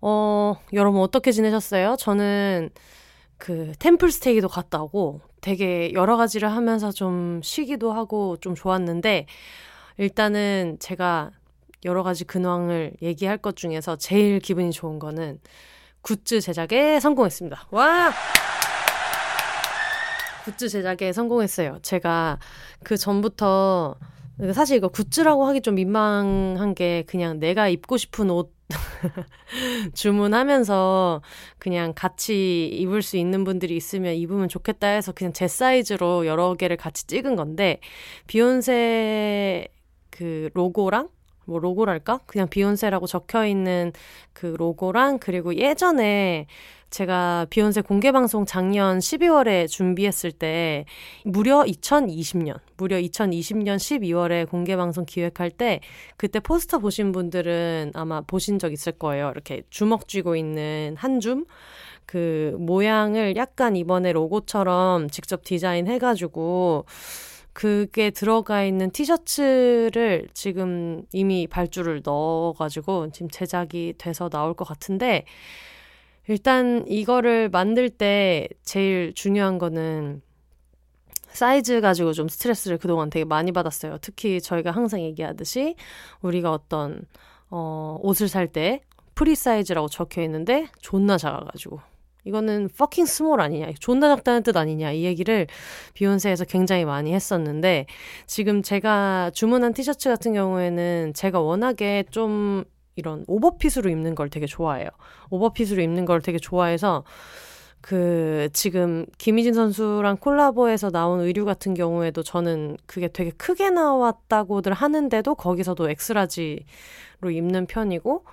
어, 여러분 어떻게 지내셨어요? 저는 그 템플 스테이도 갔다 오고 되게 여러 가지를 하면서 좀 쉬기도 하고 좀 좋았는데 일단은 제가 여러 가지 근황을 얘기할 것 중에서 제일 기분이 좋은 거는 굿즈 제작에 성공했습니다. 와! 굿즈 제작에 성공했어요. 제가 그 전부터 사실 이거 굿즈라고 하기 좀 민망한 게 그냥 내가 입고 싶은 옷 주문하면서 그냥 같이 입을 수 있는 분들이 있으면 입으면 좋겠다 해서 그냥 제 사이즈로 여러 개를 같이 찍은 건데 비욘세 그 로고랑 뭐 로고랄까? 그냥 비욘세라고 적혀 있는 그 로고랑 그리고 예전에 제가 비욘세 공개 방송 작년 12월에 준비했을 때 무려 2020년, 무려 2020년 12월에 공개 방송 기획할 때 그때 포스터 보신 분들은 아마 보신 적 있을 거예요. 이렇게 주먹 쥐고 있는 한 줌. 그 모양을 약간 이번에 로고처럼 직접 디자인해 가지고 그게 들어가 있는 티셔츠를 지금 이미 발주를 넣어가지고 지금 제작이 돼서 나올 것 같은데 일단 이거를 만들 때 제일 중요한 거는 사이즈 가지고 좀 스트레스를 그동안 되게 많이 받았어요. 특히 저희가 항상 얘기하듯이 우리가 어떤 어 옷을 살 때 프리 사이즈라고 적혀 있는데 존나 작아가지고 이거는 fucking small 아니냐, 존나 작다는 뜻 아니냐, 이 얘기를 비혼세에서 굉장히 많이 했었는데, 지금 제가 주문한 티셔츠 같은 경우에는 제가 워낙에 좀 이런 overfit으로 입는 걸 되게 좋아해요. overfit으로 입는 걸 되게 좋아해서 그 지금 김희진 선수랑 콜라보해서 나온 의류 같은 경우에도 저는 그게 되게 크게 나왔다고들 하는데도 거기서도 X large로 입는 편이고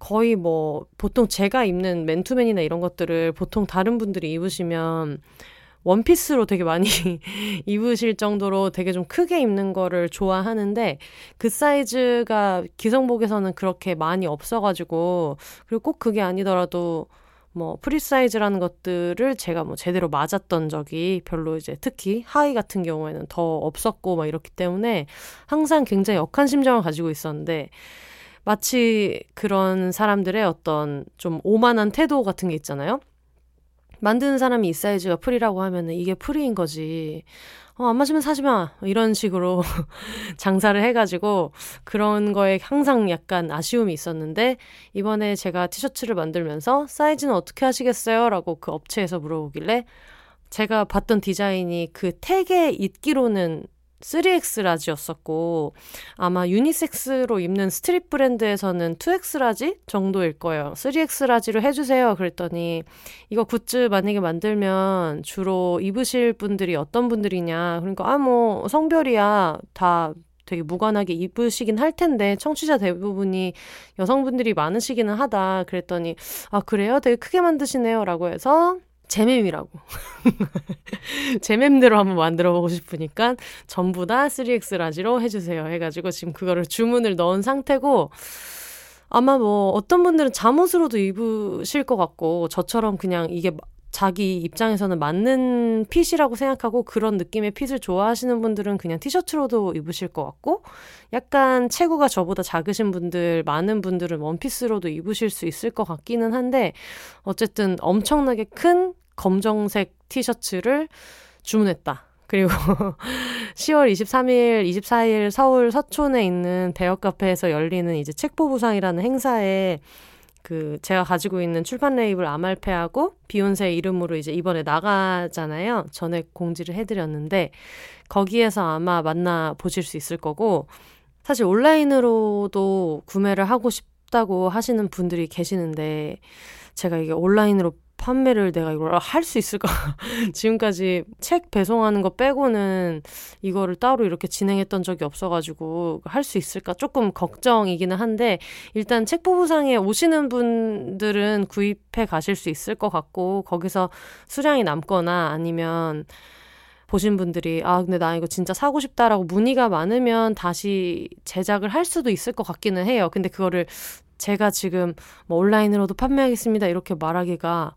거의 뭐 보통 제가 입는 맨투맨이나 이런 것들을 보통 다른 분들이 입으시면 원피스로 되게 많이 입으실 정도로 되게 좀 크게 입는 거를 좋아하는데 그 사이즈가 기성복에서는 그렇게 많이 없어가지고 그리고 꼭 그게 아니더라도 뭐 프리 사이즈라는 것들을 제가 뭐 제대로 맞았던 적이 별로 이제 특히 하의 같은 경우에는 더 없었고 막 이렇기 때문에 항상 굉장히 역한 심정을 가지고 있었는데 마치 그런 사람들의 어떤 좀 오만한 태도 같은 게 있잖아요. 만드는 사람이 이 사이즈가 free라고 하면은 이게 free인 거지. 어, 안 맞으면 사지 마. 이런 식으로 장사를 해가지고 그런 거에 항상 약간 아쉬움이 있었는데 이번에 제가 티셔츠를 만들면서 사이즈는 어떻게 하시겠어요? 라고 그 업체에서 물어보길래 제가 봤던 디자인이 그 tag에 있기로는 3X large였었고 아마 유니섹스로 입는 street 브랜드에서는 2X large 정도일 거예요. 3X 라지로 해주세요. 그랬더니 이거 굿즈 만약에 만들면 주로 입으실 분들이 어떤 분들이냐. 그러니까 아 뭐 성별이야 다 되게 무관하게 입으시긴 할 텐데 청취자 대부분이 여성분들이 많으시기는 하다. 그랬더니 아 그래요? 되게 크게 만드시네요라고 해서 제맴이라고. 제맴대로 한번 만들어 보고 싶으니까 전부 다 3X 라지로 해주세요. 해가지고 지금 그거를 주문을 넣은 상태고 아마 뭐 어떤 분들은 잠옷으로도 입으실 것 같고 저처럼 그냥 이게 자기 입장에서는 맞는 핏이라고 생각하고 그런 느낌의 핏을 좋아하시는 분들은 그냥 티셔츠로도 입으실 것 같고 약간 체구가 저보다 작으신 분들 많은 분들은 원피스로도 입으실 수 있을 것 같기는 한데 어쨌든 엄청나게 큰 검정색 티셔츠를 주문했다. 그리고 10월 23일, 24일 서울 서촌에 있는 대역 카페에서 열리는 이제 책보부상이라는 행사에 그 제가 가지고 있는 출판 레이블 아말페하고 비욘세 이름으로 이제 이번에 나가잖아요. 전에 공지를 해드렸는데 거기에서 아마 만나 보실 수 있을 거고 사실 온라인으로도 구매를 하고 싶다고 하시는 분들이 계시는데 제가 이게 온라인으로 판매를 내가 이걸 할 수 있을까? 지금까지 책 배송하는 거 빼고는 이거를 따로 이렇게 진행했던 적이 없어가지고 할 수 있을까? 조금 걱정이기는 한데 일단 책보부상에 오시는 분들은 구입해 가실 수 있을 것 같고 거기서 수량이 남거나 아니면 보신 분들이 아 근데 나 이거 진짜 사고 싶다라고 문의가 많으면 다시 제작을 할 수도 있을 것 같기는 해요. 근데 그거를 제가 지금 뭐 온라인으로도 판매하겠습니다 이렇게 말하기가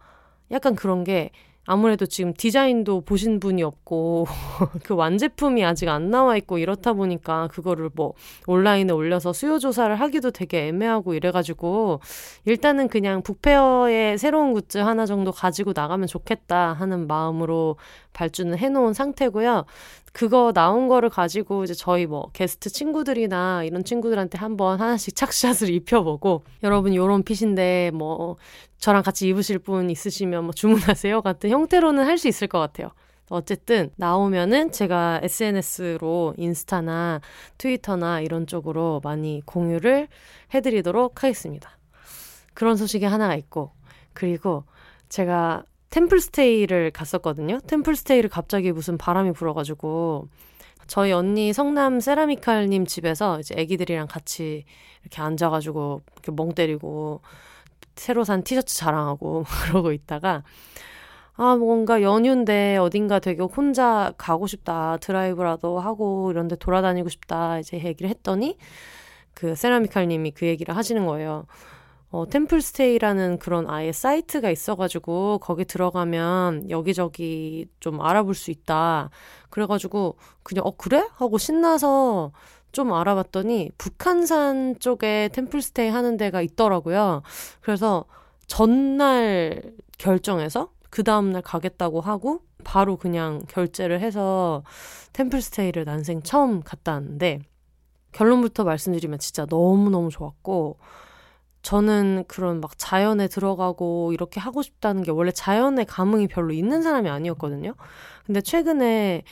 약간 그런 게 아무래도 지금 디자인도 보신 분이 없고 그 완제품이 아직 안 나와 있고 이렇다 보니까 그거를 뭐 온라인에 올려서 수요 조사를 하기도 되게 애매하고 이래가지고 일단은 그냥 북페어의 새로운 굿즈 하나 정도 가지고 나가면 좋겠다 하는 마음으로 발주는 해놓은 상태고요. 그거 나온 거를 가지고 이제 저희 뭐 게스트 친구들이나 이런 친구들한테 한번 하나씩 착샷을 입혀보고 여러분 요런 핏인데 뭐 저랑 같이 입으실 분 있으시면 뭐 주문하세요 같은 형태로는 할 수 있을 것 같아요. 어쨌든 나오면은 제가 SNS로 인스타나 트위터나 이런 쪽으로 많이 공유를 해드리도록 하겠습니다. 그런 소식이 하나가 있고 그리고 제가 템플스테이를 갔었거든요. 템플스테이를 갑자기 무슨 바람이 불어가지고 저희 언니 성남 세라미칼님 집에서 이제 애기들이랑 같이 이렇게 앉아가지고 이렇게 멍 때리고 새로 산 티셔츠 자랑하고 그러고 있다가 아 뭔가 연휴인데 어딘가 되게 혼자 가고 싶다 드라이브라도 하고 이런데 돌아다니고 싶다 이제 얘기를 했더니 그 세라미칼님이 그 얘기를 하시는 거예요. 어, 템플스테이라는 그런 아예 사이트가 있어가지고 거기 들어가면 여기저기 좀 알아볼 수 있다. 그래가지고 그냥 어 그래? 하고 신나서 좀 알아봤더니 북한산 쪽에 템플스테이 하는 데가 있더라고요. 그래서 전날 결정해서 그 다음날 가겠다고 하고 바로 그냥 결제를 해서 템플스테이를 난생 처음 갔다 왔는데 결론부터 말씀드리면 진짜 너무너무 좋았고 저는 그런 막 자연에 들어가고 이렇게 하고 싶다는 게 원래 자연에 감흥이 별로 있는 사람이 아니었거든요. 근데 최근에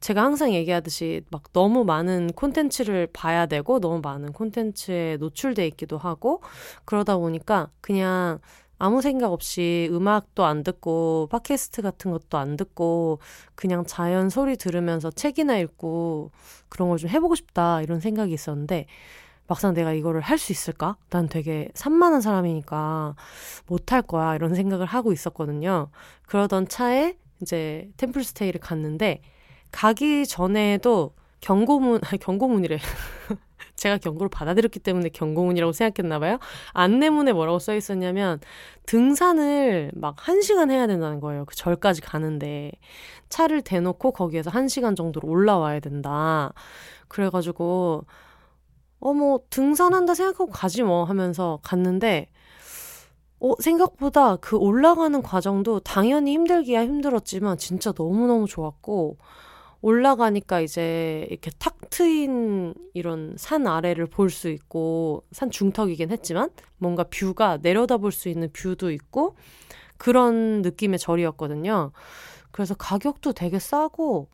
제가 항상 얘기하듯이 막 너무 많은 콘텐츠를 봐야 되고 너무 많은 콘텐츠에 노출돼 있기도 하고 그러다 보니까 그냥 아무 생각 없이 음악도 안 듣고 팟캐스트 같은 것도 안 듣고 그냥 자연 소리 들으면서 책이나 읽고 그런 걸 좀 해보고 싶다 이런 생각이 있었는데 막상 내가 이거를 할 수 있을까? 난 되게 산만한 사람이니까 못할 거야. 이런 생각을 하고 있었거든요. 그러던 차에 이제 템플스테이를 갔는데 가기 전에도 경고문, 아니, 경고문이래. 제가 경고를 받아들였기 때문에 경고문이라고 생각했나 봐요. 안내문에 뭐라고 써 있었냐면 등산을 막 1시간 해야 된다는 거예요. 그 절까지 가는데 차를 대놓고 거기에서 1시간 정도로 올라와야 된다. 그래가지고 어, 뭐, 등산한다 생각하고 가지 뭐 하면서 갔는데, 어, 생각보다 그 올라가는 과정도 당연히 힘들기야 힘들었지만 진짜 너무너무 좋았고, 올라가니까 이제 이렇게 탁 트인 이런 산 아래를 볼 수 있고, 산 중턱이긴 했지만, 뭔가 view가 내려다 볼 수 있는 view도 있고, 그런 느낌의 절이었거든요. 그래서 가격도 되게 싸고,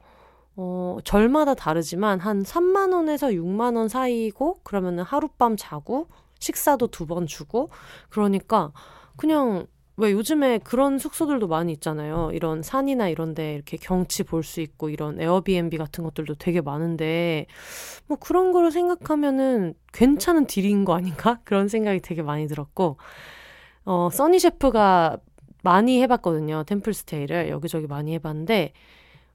어, 절마다 다르지만 한 3만 원에서 6만 원 사이고 그러면은 하룻밤 자고 식사도 두 번 주고 그러니까 그냥 왜 요즘에 그런 숙소들도 많이 있잖아요. 이런 산이나 이런데 이렇게 경치 볼 수 있고 이런 에어비앤비 같은 것들도 되게 많은데 뭐 그런 거를 생각하면은 괜찮은 딜인 거 아닌가? 그런 생각이 되게 많이 들었고 어 써니 셰프가 많이 해봤거든요. 템플스테이를 여기저기 많이 해봤는데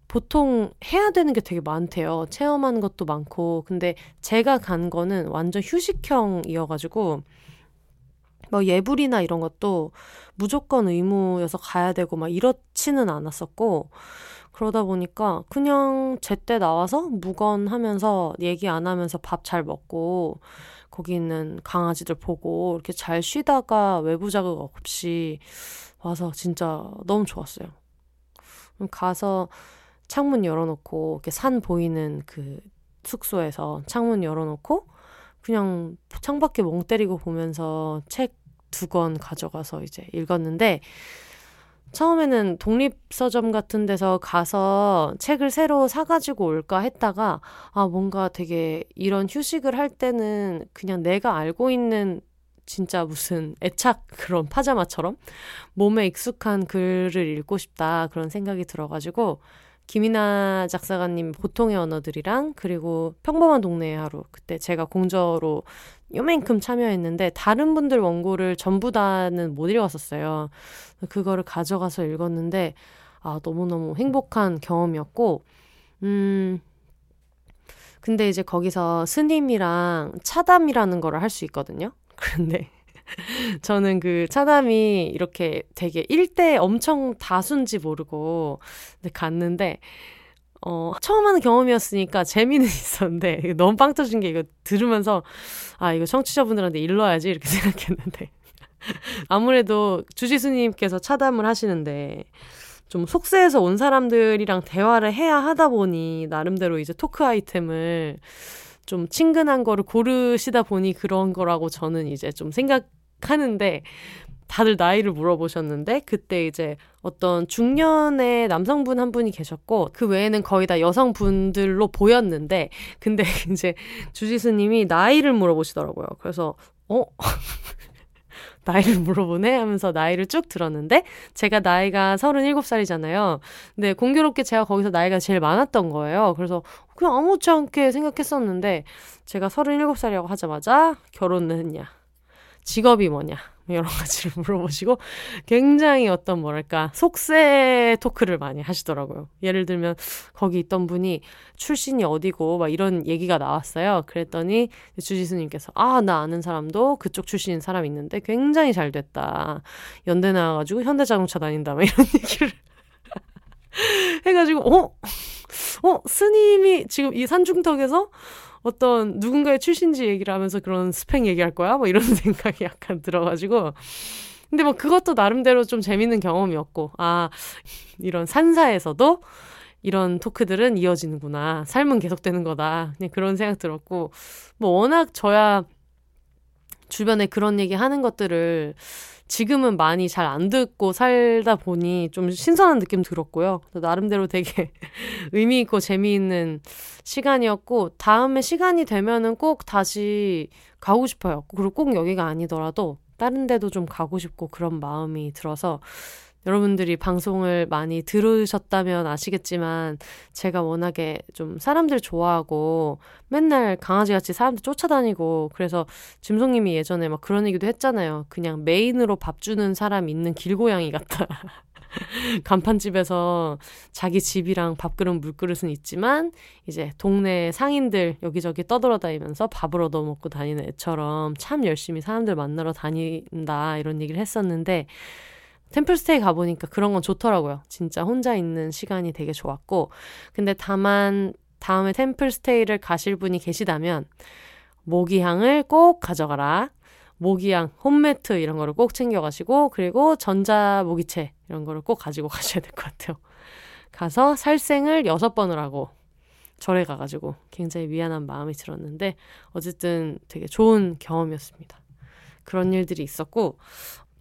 보통 해야 되는 게 되게 많대요. 체험하는 것도 많고. 근데 제가 간 거는 완전 휴식형이어가지고, 뭐 예불이나 이런 것도 무조건 의무여서 가야 되고 막 이렇지는 않았었고, 그러다 보니까 그냥 제때 나와서 무건하면서 얘기 안 하면서 밥 잘 먹고, 거기 있는 강아지들 보고 이렇게 잘 쉬다가 외부 자극 없이 와서 진짜 너무 좋았어요. 가서 창문 열어놓고 이렇게 산 보이는 그 숙소에서 창문 열어놓고 그냥 창밖에 멍 때리고 보면서 책 두 권 가져가서 이제 읽었는데 처음에는 독립서점 같은 데서 가서 책을 새로 사가지고 올까 했다가 아 뭔가 되게 이런 휴식을 할 때는 그냥 내가 알고 있는 진짜 무슨 애착 그런 파자마처럼 몸에 익숙한 글을 읽고 싶다 그런 생각이 들어가지고 김이나 작사가님 보통의 언어들이랑 그리고 평범한 동네의 하루 그때 제가 공저로 요만큼 참여했는데 다른 분들 원고를 전부 다는 못 읽었었어요. 그거를 가져가서 읽었는데 아 너무너무 행복한 경험이었고 음 근데 이제 거기서 스님이랑 차담이라는 거를 할 수 있거든요. 그런데 저는 그 차담이 이렇게 되게 일대 엄청 다순지 모르고 갔는데 어, 처음 하는 경험이었으니까 재미는 있었는데 너무 빵 터진 게 이거 들으면서 아, 이거 청취자분들한테 일러야지 이렇게 생각했는데. 아무래도 주지수님께서 차담을 하시는데 좀 속세에서 온 사람들이랑 대화를 해야 하다 보니 나름대로 이제 토크 아이템을 좀 친근한 거를 고르시다 보니 그런 거라고 저는 이제 좀 생각 하는데 다들 나이를 물어보셨는데 그때 이제 어떤 중년의 남성분 한 분이 계셨고 그 외에는 거의 다 여성분들로 보였는데 근데 이제 주지수님이 나이를 물어보시더라고요. 그래서 어 나이를 물어보네 하면서 나이를 쭉 들었는데 제가 나이가 37살이잖아요. 근데 공교롭게 제가 거기서 나이가 제일 많았던 거예요. 그래서 그냥 아무렇지 않게 생각했었는데 제가 37살이라고 하자마자 결혼을 했냐? 직업이 뭐냐? 여러 가지를 물어보시고 굉장히 어떤 뭐랄까 속세 토크를 많이 하시더라고요. 예를 들면 거기 있던 분이 출신이 어디고 막 이런 얘기가 나왔어요. 그랬더니 주지수님께서 아 나 아는 사람도 그쪽 출신인 사람 있는데 굉장히 잘 됐다. 연대 나와가지고 현대자동차 다닌다. 막 이런 얘기를 해가지고 어? 어? 스님이 지금 이 산중턱에서 어떤 누군가의 출신지 얘기를 하면서 그런 스펙 얘기할 거야? 뭐 이런 생각이 약간 들어가지고. 근데 뭐 그것도 나름대로 좀 재밌는 경험이었고, 아, 이런 산사에서도 이런 토크들은 이어지는구나. 삶은 계속되는 거다. 그냥 그런 생각 들었고, 뭐 워낙 저야 주변에 그런 얘기 하는 것들을 지금은 많이 잘 안 듣고 살다 보니 좀 신선한 느낌 들었고요. 나름대로 되게 의미 있고 재미있는 시간이었고 다음에 시간이 되면은 꼭 다시 가고 싶어요. 그리고 꼭 여기가 아니더라도 다른 데도 좀 가고 싶고 그런 마음이 들어서 여러분들이 방송을 많이 들으셨다면 아시겠지만 제가 워낙에 좀 사람들 좋아하고 맨날 강아지같이 사람들 쫓아다니고 그래서 짐송님이 예전에 막 그런 얘기도 했잖아요. 그냥 메인으로 밥 주는 사람 있는 길고양이 같다. 간판집에서 자기 집이랑 밥그릇 물그릇은 있지만 이제 동네 상인들 여기저기 떠돌아다니면서 밥을 얻어 먹고 다니는 애처럼 참 열심히 사람들 만나러 다닌다 이런 얘기를 했었는데 템플스테이 가보니까 그런 건 좋더라고요. 진짜 혼자 있는 시간이 되게 좋았고. 근데 다만 다음에 템플스테이를 가실 분이 계시다면 모기향을 꼭 가져가라. 모기향, 홈매트 이런 거를 꼭 챙겨가시고 그리고 전자 모기채 이런 거를 꼭 가지고 가셔야 될 것 같아요. 가서 살생을 여섯 번을 하고 절에 가가지고 굉장히 미안한 마음이 들었는데 어쨌든 되게 좋은 경험이었습니다. 그런 일들이 있었고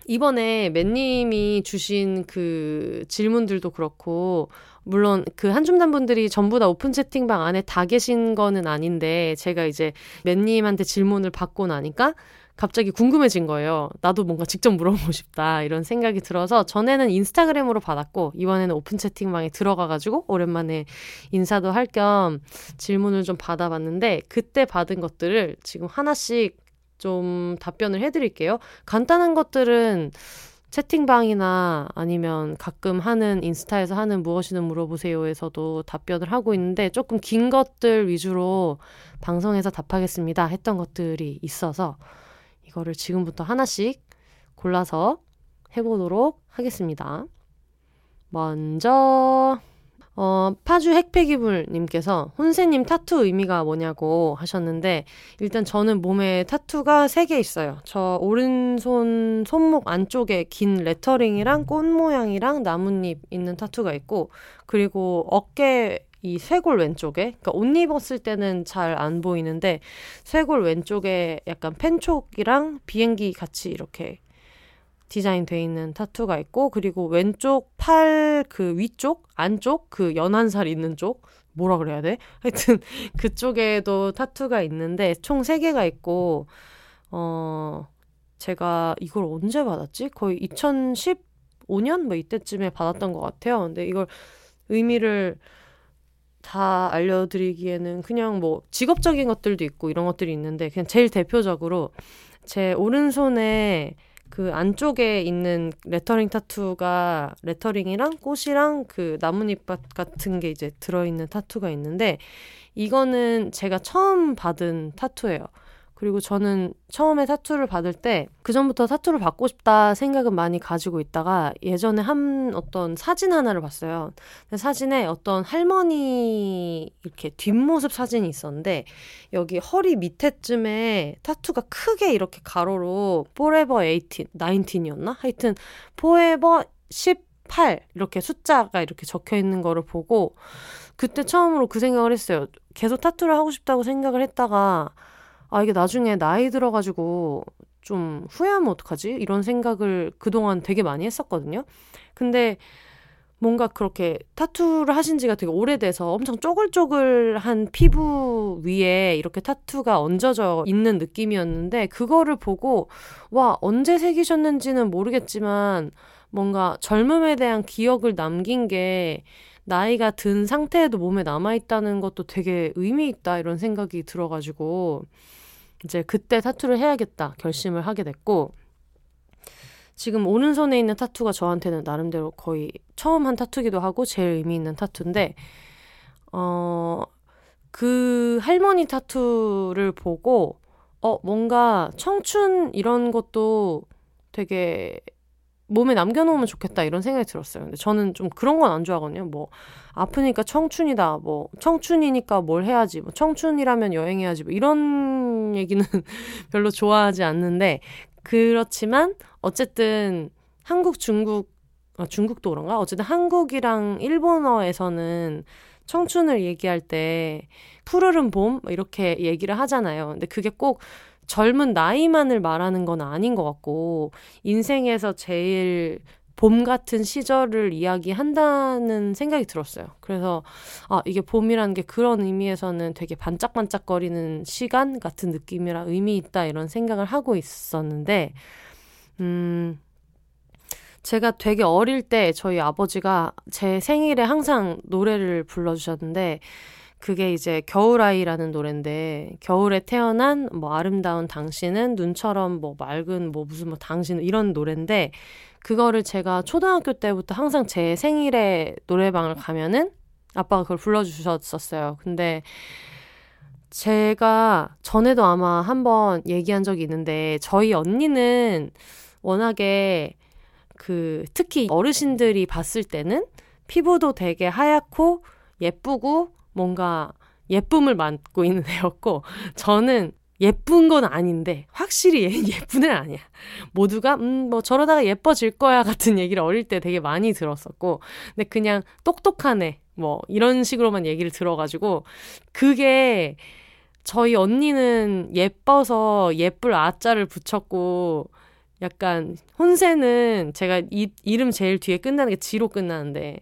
이번에 맨님이 주신 그 질문들도 그렇고 물론 그 한줌단 분들이 전부 다 오픈 채팅방 안에 다 계신 거는 아닌데 제가 이제 맨님한테 질문을 받고 나니까 갑자기 궁금해진 거예요. 나도 뭔가 직접 물어보고 싶다 이런 생각이 들어서 전에는 인스타그램으로 받았고 이번에는 오픈 채팅방에 들어가가지고 오랜만에 인사도 할 겸 질문을 좀 받아봤는데 그때 받은 것들을 지금 하나씩 좀 답변을 해드릴게요. 간단한 것들은 채팅방이나 아니면 가끔 하는 인스타에서 하는 무엇이든 물어보세요에서도 답변을 하고 있는데 조금 긴 것들 위주로 방송에서 답하겠습니다 했던 것들이 있어서 이거를 지금부터 하나씩 골라서 해보도록 하겠습니다. 먼저 어, 파주 핵폐기물님께서 혼세님 타투 의미가 뭐냐고 하셨는데, 일단 저는 몸에 타투가 3개 있어요. 저 오른손 손목 안쪽에 긴 레터링이랑 꽃 모양이랑 나뭇잎 있는 타투가 있고, 그리고 어깨 이 쇄골 왼쪽에, 그러니까 옷 입었을 때는 잘 안 보이는데, 쇄골 왼쪽에 약간 펜촉이랑 비행기 같이 이렇게 디자인 돼 있는 타투가 있고 그리고 왼쪽 팔 그 위쪽 안쪽 그 연한 살 있는 쪽 뭐라 그래야 돼? 하여튼 그쪽에도 타투가 있는데 총 3개가 있고 어 제가 이걸 언제 받았지? 거의 2015년 뭐 이때쯤에 받았던 것 같아요. 근데 이걸 의미를 다 알려드리기에는 그냥 뭐 직업적인 것들도 있고 이런 것들이 있는데 그냥 제일 대표적으로 제 오른손에 그 안쪽에 있는 레터링 타투가 레터링이랑 꽃이랑 그 나뭇잎밭 같은 게 이제 들어있는 타투가 있는데 이거는 제가 처음 받은 타투예요. 그리고 저는 처음에 타투를 받을 때 그전부터 타투를 받고 싶다 생각은 많이 가지고 있다가 예전에 한 어떤 사진 하나를 봤어요. 사진에 어떤 할머니 이렇게 뒷모습 사진이 있었는데 여기 허리 밑에쯤에 타투가 크게 이렇게 가로로 forever 18, 19이었나? 하여튼 forever 18 이렇게 숫자가 이렇게 적혀 있는 거를 보고 그때 처음으로 그 생각을 했어요. 계속 타투를 하고 싶다고 생각을 했다가 아, 이게 나중에 나이 들어가지고 좀 후회하면 어떡하지? 이런 생각을 그동안 되게 많이 했었거든요. 근데 뭔가 그렇게 타투를 하신 지가 되게 오래돼서 엄청 쪼글쪼글한 피부 위에 이렇게 타투가 얹어져 있는 느낌이었는데 그거를 보고 와, 언제 새기셨는지는 모르겠지만 뭔가 젊음에 대한 기억을 남긴 게 나이가 든 상태에도 몸에 남아있다는 것도 되게 의미 있다 이런 생각이 들어가지고 이제 그때 타투를 해야겠다 결심을 하게 됐고 지금 오른손에 있는 타투가 저한테는 나름대로 거의 처음 한 타투기도 하고 제일 의미 있는 타투인데 어 그 할머니 타투를 보고 어 뭔가 청춘 이런 것도 되게 몸에 남겨놓으면 좋겠다 이런 생각이 들었어요. 근데 저는 좀 그런 건 안 좋아하거든요. 뭐 아프니까 청춘이다, 뭐 청춘이니까 뭘 해야지, 뭐 청춘이라면 여행해야지, 뭐 이런 얘기는 별로 좋아하지 않는데 그렇지만 어쨌든 한국, 중국, 아, 중국도 그런가? 어쨌든 한국이랑 일본어에서는 청춘을 얘기할 때 푸르른 봄 이렇게 얘기를 하잖아요. 근데 그게 꼭 젊은 나이만을 말하는 건 아닌 것 같고 인생에서 제일 봄 같은 시절을 이야기한다는 생각이 들었어요. 그래서 아 이게 봄이라는 게 그런 의미에서는 되게 반짝반짝거리는 시간 같은 느낌이라 의미 있다 이런 생각을 하고 있었는데 음 제가 되게 어릴 때 저희 아버지가 제 생일에 항상 노래를 불러주셨는데 그게 이제 겨울아이라는 노래인데 겨울에 태어난 뭐 아름다운 당신은 눈처럼 뭐 맑은 뭐 무슨 뭐 당신 이런 노래인데 그거를 제가 초등학교 때부터 항상 제 생일에 노래방을 가면은 아빠가 그걸 불러주셨었어요. 근데 제가 전에도 아마 한번 얘기한 적이 있는데 저희 언니는 워낙에 그 특히 어르신들이 봤을 때는 피부도 되게 하얗고 예쁘고 뭔가 예쁨을 맡고 있는 애였고 저는 예쁜 건 아닌데 확실히 얘는 예쁜 애는 아니야. 모두가 음 뭐 저러다가 예뻐질 거야 같은 얘기를 어릴 때 되게 많이 들었었고 근데 그냥 똑똑한 애 뭐 이런 식으로만 얘기를 들어가지고 그게 저희 언니는 예뻐서 예쁠 아자를 붙였고 약간 혼세는 제가 이, 이름 제일 뒤에 끝나는 게 지로 끝나는데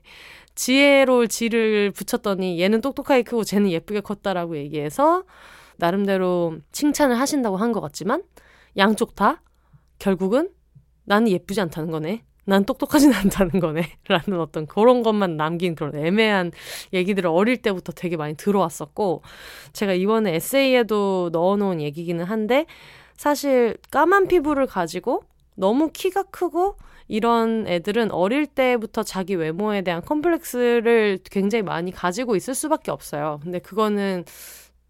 지혜로울 지를 붙였더니 얘는 똑똑하게 크고 쟤는 예쁘게 컸다라고 얘기해서 나름대로 칭찬을 하신다고 한 것 같지만 양쪽 다 결국은 나는 예쁘지 않다는 거네. 난 똑똑하진 않다는 거네. 라는 어떤 그런 것만 남긴 그런 애매한 얘기들을 어릴 때부터 되게 많이 들어왔었고, 제가 이번에 에세이에도 넣어놓은 얘기기는 한데, 사실 까만 피부를 가지고 너무 키가 크고 이런 애들은 어릴 때부터 자기 외모에 대한 컴플렉스를 굉장히 많이 가지고 있을 수밖에 없어요. 근데 그거는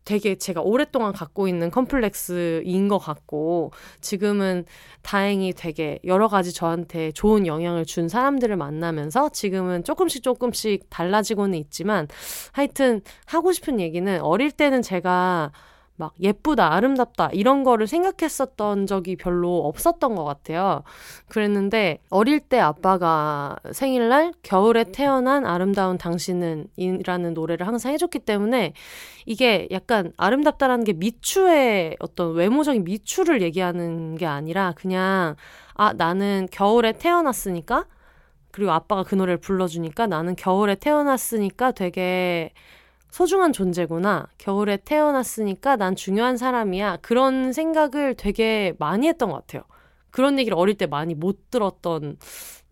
되게 제가 오랫동안 갖고 있는 컴플렉스인 것 같고 지금은 다행히 되게 여러 가지 저한테 좋은 영향을 준 사람들을 만나면서 지금은 조금씩 조금씩 달라지고는 있지만 하여튼 하고 싶은 얘기는 어릴 때는 제가 막 예쁘다, 아름답다, 이런 거를 생각했었던 적이 별로 없었던 것 같아요. 그랬는데, 어릴 때 아빠가 생일날 겨울에 태어난 아름다운 당신은 이라는 노래를 항상 해줬기 때문에 이게 약간 아름답다라는 게 미추의 어떤 외모적인 미추를 얘기하는 게 아니라 그냥, 아, 나는 겨울에 태어났으니까, 그리고 아빠가 그 노래를 불러주니까 나는 겨울에 태어났으니까 되게 소중한 존재구나. 겨울에 태어났으니까 난 중요한 사람이야. 그런 생각을 되게 많이 했던 것 같아요. 그런 얘기를 어릴 때 많이 못 들었던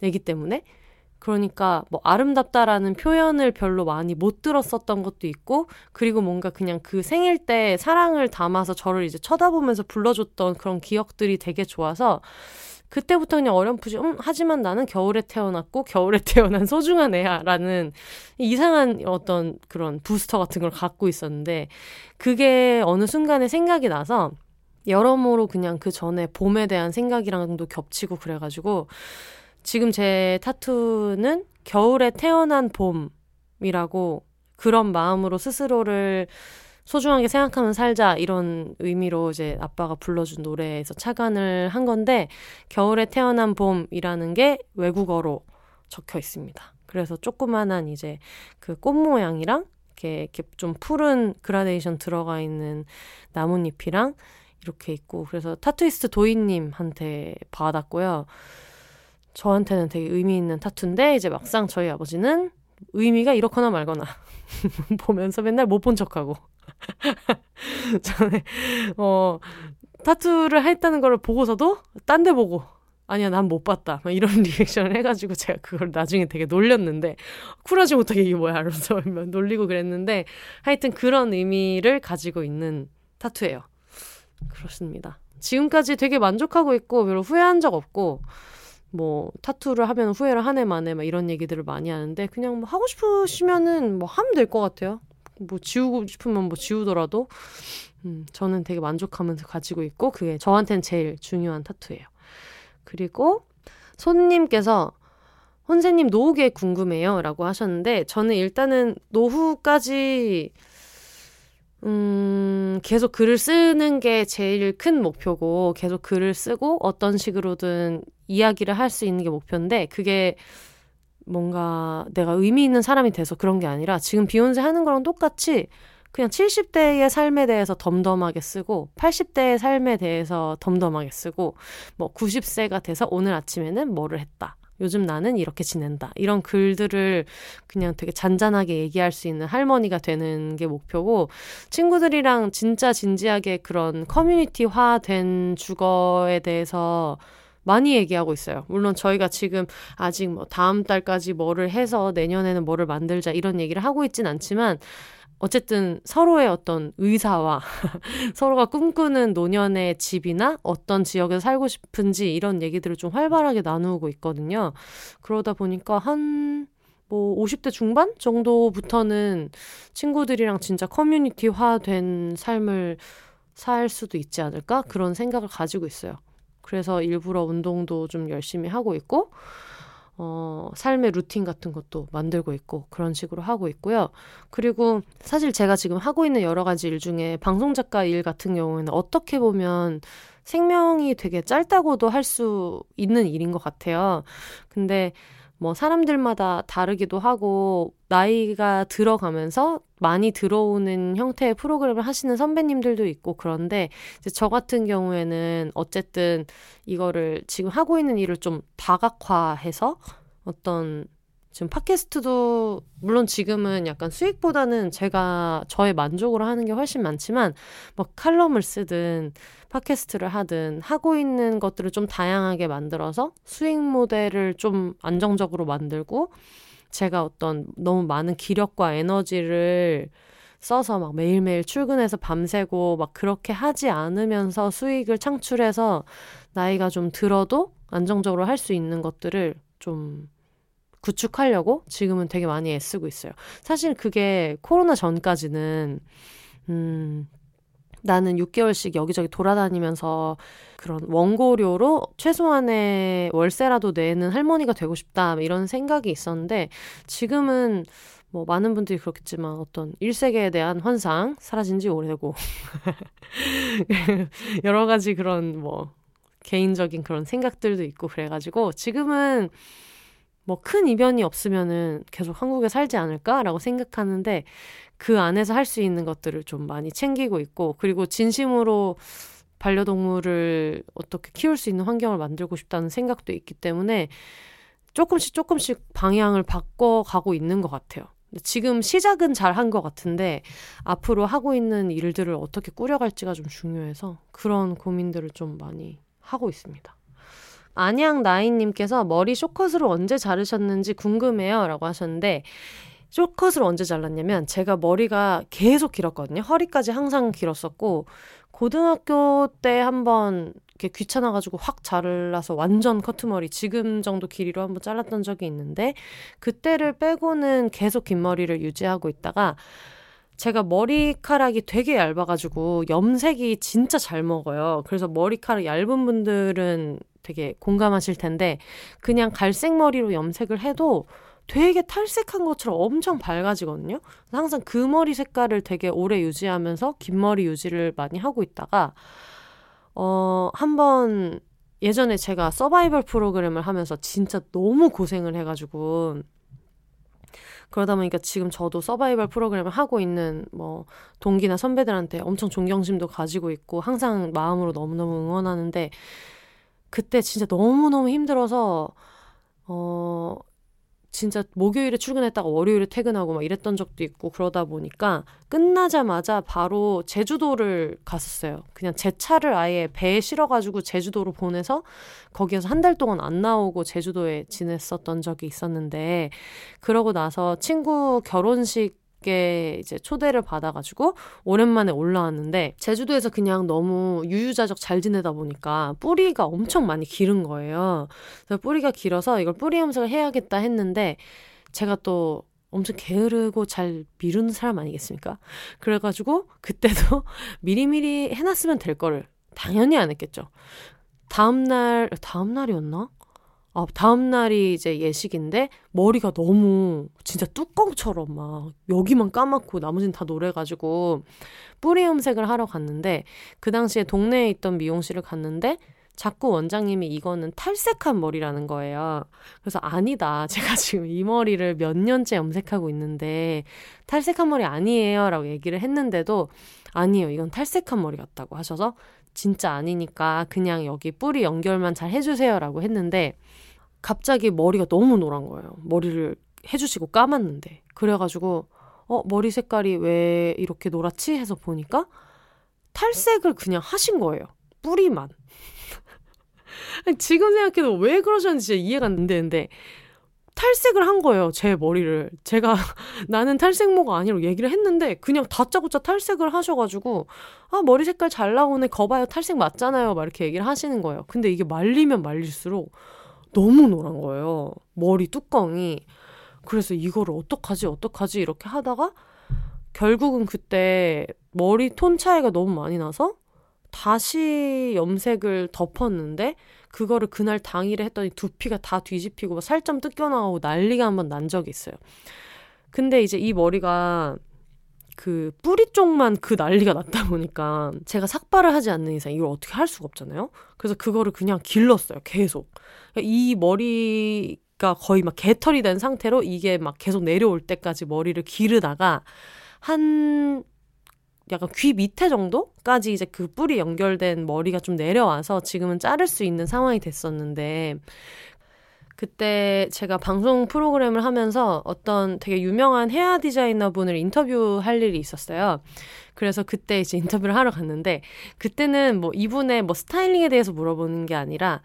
얘기 때문에 그러니까 뭐 아름답다라는 표현을 별로 많이 못 들었었던 것도 있고 그리고 뭔가 그냥 그 생일 때 사랑을 담아서 저를 이제 쳐다보면서 불러줬던 그런 기억들이 되게 좋아서 그때부터 그냥 어렴풋이 음 하지만 나는 겨울에 태어났고 겨울에 태어난 소중한 애야라는 이상한 어떤 그런 부스터 같은 걸 갖고 있었는데 그게 어느 순간에 생각이 나서 여러모로 그냥 그 전에 봄에 대한 생각이랑도 겹치고 그래가지고 지금 제 타투는 겨울에 태어난 봄이라고 그런 마음으로 스스로를 소중하게 생각하면 살자 이런 의미로 이제 아빠가 불러준 노래에서 착안을 한 건데 겨울에 태어난 봄이라는 게 외국어로 적혀 있습니다. 그래서 조그만한 이제 그 꽃 모양이랑 이렇게, 이렇게 좀 푸른 그라데이션 들어가 있는 나뭇잎이랑 이렇게 있고 그래서 타투이스트 도희님한테 받았고요. 저한테는 되게 의미 있는 타투인데 이제 막상 저희 아버지는 의미가 이렇거나 말거나 보면서 맨날 못 본 척하고 전에 어 타투를 했다는 걸 보고서도 딴 데 보고 아니야 난 못 봤다. 막 이런 리액션을 해가지고 제가 그걸 나중에 되게 놀렸는데 쿨하지 못하게 이게 뭐야? 이러면서 놀리고 그랬는데 하여튼 그런 의미를 가지고 있는 타투예요. 그렇습니다. 지금까지 되게 만족하고 있고 별로 후회한 적 없고 뭐 타투를 하면 후회를 한 해 만에 막 이런 얘기들을 많이 하는데 그냥 뭐 하고 싶으시면은 뭐 하면 될 것 같아요. 뭐 지우고 싶으면 뭐 지우더라도 음, 저는 되게 만족하면서 가지고 있고 그게 저한테는 제일 중요한 타투예요. 그리고 손님께서 혼세님 노후 계획 궁금해요 라고 하셨는데 저는 일단은 노후까지 음, 계속 글을 쓰는 게 제일 큰 목표고, 계속 글을 쓰고 어떤 식으로든 이야기를 할 수 있는 게 목표인데, 그게 뭔가 내가 의미 있는 사람이 돼서 그런 게 아니라 지금 비욘세 하는 거랑 똑같이 그냥 70대의 삶에 대해서 덤덤하게 쓰고 80대의 삶에 대해서 덤덤하게 쓰고 뭐 90세가 돼서 오늘 아침에는 뭐를 했다. 요즘 나는 이렇게 지낸다. 이런 글들을 그냥 되게 잔잔하게 얘기할 수 있는 할머니가 되는 게 목표고, 친구들이랑 진짜 진지하게 그런 커뮤니티화 된 주거에 대해서 많이 얘기하고 있어요. 물론 저희가 지금 아직 뭐 다음 달까지 뭐를 해서 내년에는 뭐를 만들자 이런 얘기를 하고 있진 않지만, 어쨌든 서로의 어떤 의사와 서로가 꿈꾸는 노년의 집이나 어떤 지역에서 살고 싶은지 이런 얘기들을 좀 활발하게 나누고 있거든요. 그러다 보니까 한 뭐 50대 중반 정도부터는 친구들이랑 진짜 커뮤니티화 된 삶을 살 수도 있지 않을까? 그런 생각을 가지고 있어요. 그래서 일부러 운동도 좀 열심히 하고 있고, 어, 삶의 루틴 같은 것도 만들고 있고 그런 식으로 하고 있고요. 그리고 사실 제가 지금 하고 있는 여러 가지 일 중에 방송 작가 일 같은 경우에는 어떻게 보면 생명이 되게 짧다고도 할 수 있는 일인 것 같아요. 근데 뭐 사람들마다 다르기도 하고 나이가 들어가면서 많이 들어오는 형태의 프로그램을 하시는 선배님들도 있고 그런데 저 같은 경우에는 어쨌든 이거를 지금 하고 있는 일을 좀 다각화해서 어떤 지금 팟캐스트도 물론 지금은 약간 수익보다는 제가 저의 만족으로 하는 게 훨씬 많지만 뭐 칼럼을 쓰든 팟캐스트를 하든 하고 있는 것들을 좀 다양하게 만들어서 수익 모델을 좀 안정적으로 만들고 제가 어떤 너무 많은 기력과 에너지를 써서 막 매일매일 출근해서 밤새고 막 그렇게 하지 않으면서 수익을 창출해서 나이가 좀 들어도 안정적으로 할 수 있는 것들을 좀 구축하려고 지금은 되게 많이 애쓰고 있어요. 사실 그게 코로나 전까지는, 음, 나는 6개월씩 여기저기 돌아다니면서 그런 원고료로 최소한의 월세라도 내는 할머니가 되고 싶다 이런 생각이 있었는데 지금은 뭐 많은 분들이 그렇겠지만 어떤 일세계에 대한 환상 사라진 지 오래되고 여러 가지 그런 뭐 개인적인 그런 생각들도 있고 그래가지고 지금은 뭐 큰 이변이 없으면은 계속 한국에 살지 않을까라고 생각하는데 그 안에서 할 수 있는 것들을 좀 많이 챙기고 있고 그리고 진심으로 반려동물을 어떻게 키울 수 있는 환경을 만들고 싶다는 생각도 있기 때문에 조금씩 조금씩 방향을 바꿔가고 있는 것 같아요. 지금 시작은 잘 한 것 같은데 앞으로 하고 있는 일들을 어떻게 꾸려갈지가 좀 중요해서 그런 고민들을 좀 많이 하고 있습니다. 안양 나인님께서 머리 쇼컷으로 언제 자르셨는지 궁금해요. 라고 하셨는데, 쇼컷을 언제 잘랐냐면, 제가 머리가 계속 길었거든요. 허리까지 항상 길었었고, 고등학교 때 한번 이렇게 귀찮아가지고 확 잘라서 완전 커트머리 지금 정도 길이로 한번 잘랐던 적이 있는데 그때를 빼고는 계속 긴 머리를 유지하고 있다가 제가 머리카락이 되게 얇아가지고 염색이 진짜 잘 먹어요. 그래서 머리카락 얇은 분들은 되게 공감하실 텐데 그냥 갈색 머리로 염색을 해도 되게 탈색한 것처럼 엄청 밝아지거든요. 항상 그 머리 색깔을 되게 오래 유지하면서 긴 머리 유지를 많이 하고 있다가 어, 한번 예전에 제가 서바이벌 프로그램을 하면서 진짜 너무 고생을 해가지고 그러다 보니까 지금 저도 서바이벌 프로그램을 하고 있는 뭐 동기나 선배들한테 엄청 존경심도 가지고 있고 항상 마음으로 너무너무 응원하는데 그때 진짜 너무너무 힘들어서 어 진짜 목요일에 출근했다가 월요일에 퇴근하고 막 이랬던 적도 있고 그러다 보니까 끝나자마자 바로 제주도를 갔었어요. 그냥 제 차를 아예 배에 실어가지고 제주도로 보내서 거기에서 한 달 동안 안 나오고 제주도에 지냈었던 적이 있었는데 그러고 나서 친구 결혼식 게 이제 초대를 받아가지고 오랜만에 올라왔는데 제주도에서 그냥 너무 유유자적 잘 지내다 보니까 뿌리가 엄청 많이 기른 거예요. 그래서 뿌리가 길어서 이걸 뿌리 염색을 해야겠다 했는데 제가 또 엄청 게으르고 잘 미루는 사람 아니겠습니까? 그래가지고 그때도 미리미리 해놨으면 될 거를 당연히 안 했겠죠. 다음날, 다음날이었나? 아, 다음날이 이제 예식인데 머리가 너무 진짜 뚜껑처럼 막 여기만 까맣고 나머지는 다 노래가지고 뿌리 염색을 하러 갔는데 그 당시에 동네에 있던 미용실을 갔는데 자꾸 원장님이 이거는 탈색한 머리라는 거예요. 그래서 아니다. 제가 지금 이 머리를 몇 년째 염색하고 있는데 탈색한 머리 아니에요. 라고 얘기를 했는데도 아니에요. 이건 탈색한 머리 같다고 하셔서 진짜 아니니까 그냥 여기 뿌리 연결만 잘 해주세요. 라고 했는데 갑자기 머리가 너무 노란 거예요. 머리를 해주시고 감았는데. 그래가지고, 어, 머리 색깔이 왜 이렇게 노랗지? 해서 보니까 탈색을 그냥 하신 거예요. 뿌리만. 지금 생각해도 왜 그러셨는지 이해가 안 되는데, 탈색을 한 거예요, 제 머리를. 제가 나는 탈색모가 아니라고 얘기를 했는데, 그냥 다짜고짜 탈색을 하셔가지고, 아, 머리 색깔 잘 나오네, 거봐요, 탈색 맞잖아요, 막 이렇게 얘기를 하시는 거예요. 근데 이게 말리면 말릴수록, 너무 노란 거예요. 머리 뚜껑이. 그래서 이거를 어떡하지, 어떡하지, 이렇게 하다가 결국은 그때 머리 톤 차이가 너무 많이 나서 다시 염색을 덮었는데 그거를 그날 당일에 했더니 두피가 다 뒤집히고 살점 뜯겨나가고 난리가 한 번 난 적이 있어요. 근데 이제 이 머리가 그 뿌리 쪽만 그 난리가 났다 보니까 제가 삭발을 하지 않는 이상 이걸 어떻게 할 수가 없잖아요. 그래서 그거를 그냥 길렀어요. 계속. 이 머리가 거의 막 개털이 된 상태로 이게 막 계속 내려올 때까지 머리를 기르다가 한 약간 귀 밑에 정도까지 이제 그 뿌리 연결된 머리가 좀 내려와서 지금은 자를 수 있는 상황이 됐었는데 그때 제가 방송 프로그램을 하면서 어떤 되게 유명한 헤어 디자이너 분을 인터뷰할 일이 있었어요. 그래서 그때 이제 인터뷰를 하러 갔는데 그때는 뭐 이분의 뭐 스타일링에 대해서 물어보는 게 아니라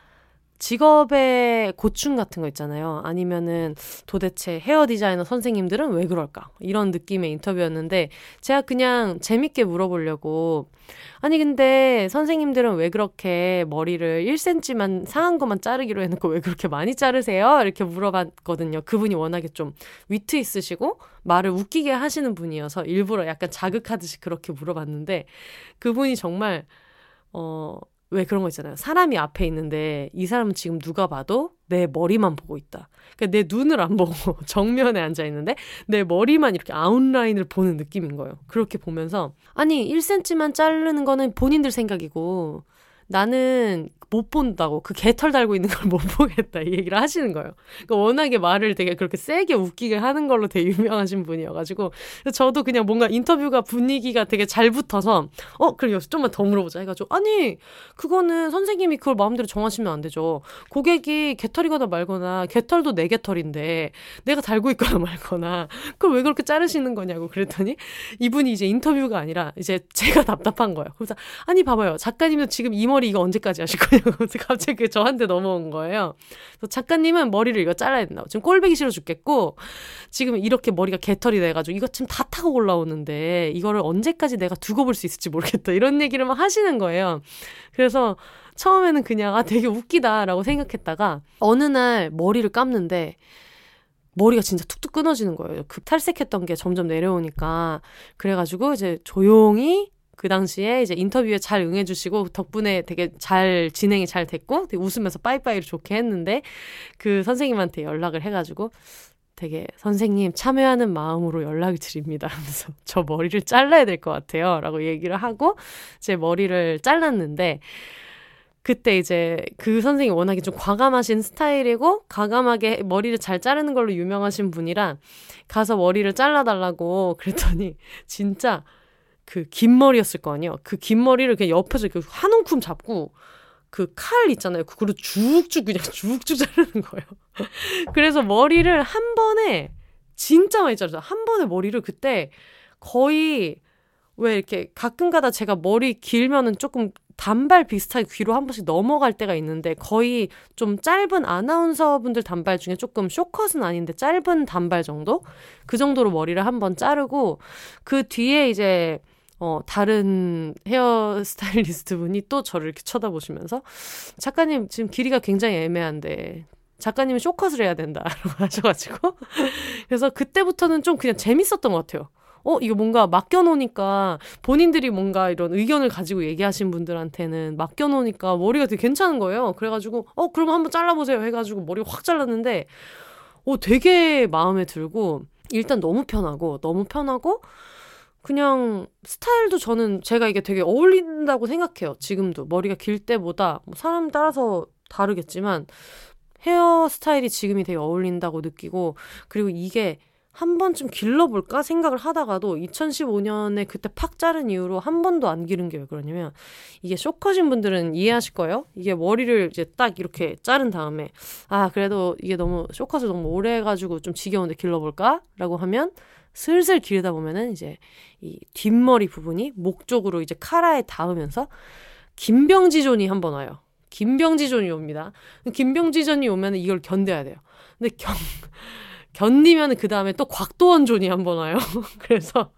직업의 고충 같은 거 있잖아요. 아니면은 도대체 헤어 디자이너 선생님들은 왜 그럴까? 이런 느낌의 인터뷰였는데 제가 그냥 재밌게 물어보려고 아니 근데 선생님들은 왜 그렇게 머리를 1cm만 상한 것만 자르기로 해놓고 왜 그렇게 많이 자르세요? 이렇게 물어봤거든요. 그분이 워낙에 좀 위트 있으시고 말을 웃기게 하시는 분이어서 일부러 약간 자극하듯이 그렇게 물어봤는데 그분이 정말 어 왜 그런 거 있잖아요. 사람이 앞에 있는데 이 사람은 지금 누가 봐도 내 머리만 보고 있다. 그러니까 내 눈을 안 보고 정면에 앉아 있는데 내 머리만 이렇게 아웃라인을 보는 느낌인 거예요. 그렇게 보면서 아니 1cm만 자르는 거는 본인들 생각이고 나는 못 본다고 그 개털 달고 있는 걸 못 보겠다 이 얘기를 하시는 거예요. 그러니까 워낙에 말을 되게 그렇게 세게 웃기게 하는 걸로 되게 유명하신 분이어가지고 저도 그냥 뭔가 인터뷰가 분위기가 되게 잘 붙어서 어 그럼 여기서 좀만 더 물어보자 해가지고 아니 그거는 선생님이 그걸 마음대로 정하시면 안 되죠. 고객이 개털이거나 말거나 개털도 내 개털인데 내가 달고 있거나 말거나 그걸 왜 그렇게 자르시는 거냐고 그랬더니 이분이 이제 인터뷰가 아니라 이제 제가 답답한 거예요. 그래서 아니 봐봐요 작가님도 지금 이 머리 이거 언제까지 하실 거냐 갑자기 저한테 넘어온 거예요. 그래서 작가님은 머리를 이거 잘라야 된다고. 지금 꼴배기 싫어 죽겠고, 지금 이렇게 머리가 개털이 돼가지고 이거 지금 다 타고 올라오는데, 이거를 언제까지 내가 두고 볼 수 있을지 모르겠다. 이런 얘기를 막 하시는 거예요. 그래서 처음에는 그냥, 아, 되게 웃기다라고 생각했다가, 어느 날 머리를 감는데, 머리가 진짜 툭툭 끊어지는 거예요. 그 탈색했던 게 점점 내려오니까. 그래가지고 이제 조용히 그 당시에 이제 인터뷰에 잘 응해주시고 덕분에 되게 잘 진행이 잘 됐고 되게 웃으면서 빠이빠이를 좋게 했는데 그 선생님한테 연락을 해가지고 되게 선생님 참여하는 마음으로 연락을 드립니다. 하면서 저 머리를 잘라야 될 것 같아요 라고 얘기를 하고 제 머리를 잘랐는데 그때 이제 그 선생님이 워낙에 좀 과감하신 스타일이고 과감하게 머리를 잘 자르는 걸로 유명하신 분이라 가서 머리를 잘라달라고 그랬더니 진짜 그 긴 머리였을 거 아니에요. 그 긴 머리를 그냥 옆에서 한 움큼 잡고 그 칼 있잖아요. 그거를 쭉쭉 그냥 쭉쭉 자르는 거예요. 그래서 머리를 한 번에 진짜 많이 자르죠. 한 번에 머리를 그때 거의 왜 이렇게 가끔 가다 제가 머리 길면은 조금 단발 비슷하게 귀로 한 번씩 넘어갈 때가 있는데 거의 좀 짧은 아나운서 분들 단발 중에 조금 쇼컷은 아닌데 짧은 단발 정도? 그 정도로 머리를 한 번 자르고 그 뒤에 이제 어, 다른 헤어 스타일리스트 분이 또 저를 이렇게 쳐다보시면서 작가님 지금 길이가 굉장히 애매한데 작가님은 쇼컷을 해야 된다라고 하셔가지고 그래서 그때부터는 좀 그냥 재밌었던 것 같아요. 어, 이거 뭔가 맡겨놓으니까 본인들이 뭔가 이런 의견을 가지고 얘기하신 분들한테는 맡겨놓으니까 머리가 되게 괜찮은 거예요. 그래가지고, 어, 그럼 한번 잘라보세요. 해가지고 머리 확 잘랐는데, 어, 되게 마음에 들고, 일단 너무 편하고, 너무 편하고, 그냥 스타일도 저는 제가 이게 되게 어울린다고 생각해요. 지금도. 머리가 길 때보다, 뭐 사람 따라서 다르겠지만, 헤어 스타일이 지금이 되게 어울린다고 느끼고, 그리고 이게 한 번쯤 길러볼까 생각을 하다가도 2015년에 그때 팍 자른 이후로 한 번도 안 기른 게 왜 그러냐면 이게 쇼커신 분들은 이해하실 거예요. 이게 머리를 이제 딱 이렇게 자른 다음에 아 그래도 이게 너무 숏컷을 너무 오래 해가지고 좀 지겨운데 길러볼까라고 하면 슬슬 기르다 보면은 이제 이 뒷머리 부분이 목 쪽으로 이제 카라에 닿으면서 김병지 존이 한번 와요. 김병지 존이 옵니다. 김병지 존이 오면 이걸 견뎌야 돼요. 근데 경 견디면 그 다음에 또 곽도원 존이 한번 와요. 그래서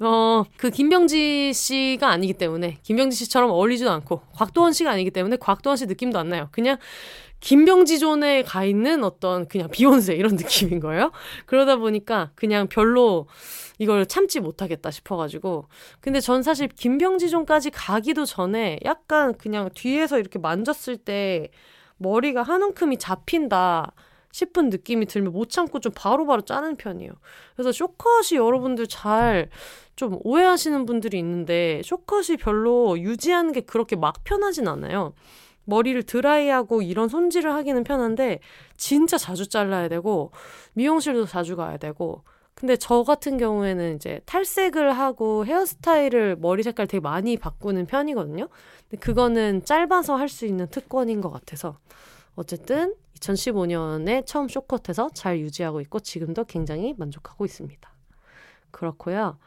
어, 그 김병지 씨가 아니기 때문에 김병지 씨처럼 어울리지도 않고 곽도원 씨가 아니기 때문에 곽도원 씨 느낌도 안 나요. 그냥 김병지 존에 가 있는 어떤 그냥 비욘세 이런 느낌인 거예요. 그러다 보니까 그냥 별로 이걸 참지 못하겠다 싶어가지고. 근데 전 사실 김병지 존까지 가기도 전에 약간 그냥 뒤에서 이렇게 만졌을 때 머리가 한 움큼이 잡힌다. 싶은 느낌이 들면 못 참고 좀 바로바로 바로 짜는 편이에요. 그래서 쇼컷이 여러분들 잘 좀 오해하시는 분들이 있는데 쇼컷이 별로 유지하는 게 그렇게 막 편하진 않아요. 머리를 드라이하고 이런 손질을 하기는 편한데 진짜 자주 잘라야 되고 미용실도 자주 가야 되고 근데 저 같은 경우에는 이제 탈색을 하고 헤어스타일을 머리 색깔 되게 많이 바꾸는 편이거든요. 근데 그거는 짧아서 할 수 있는 특권인 것 같아서 어쨌든 2015년에 처음 쇼컷해서 잘 유지하고 있고 지금도 굉장히 만족하고 있습니다. 그렇고요.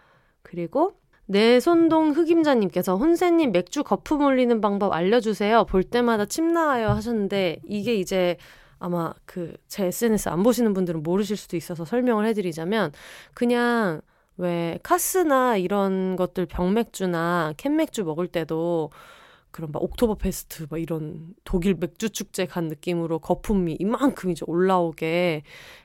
그리고 내손동 흑임자님께서 혼세님 맥주 거품 올리는 방법 알려주세요. 볼 때마다 침 나와요 하셨는데 이게 이제 아마 그 제 SNS 안 보시는 분들은 모르실 수도 있어서 설명을 해드리자면 그냥 왜 카스나 이런 것들 병맥주나 캔맥주 먹을 때도 그런 막 옥토버 페스트 막 이런 독일 맥주 축제 간 느낌으로 거품이 이만큼 이제 올라오게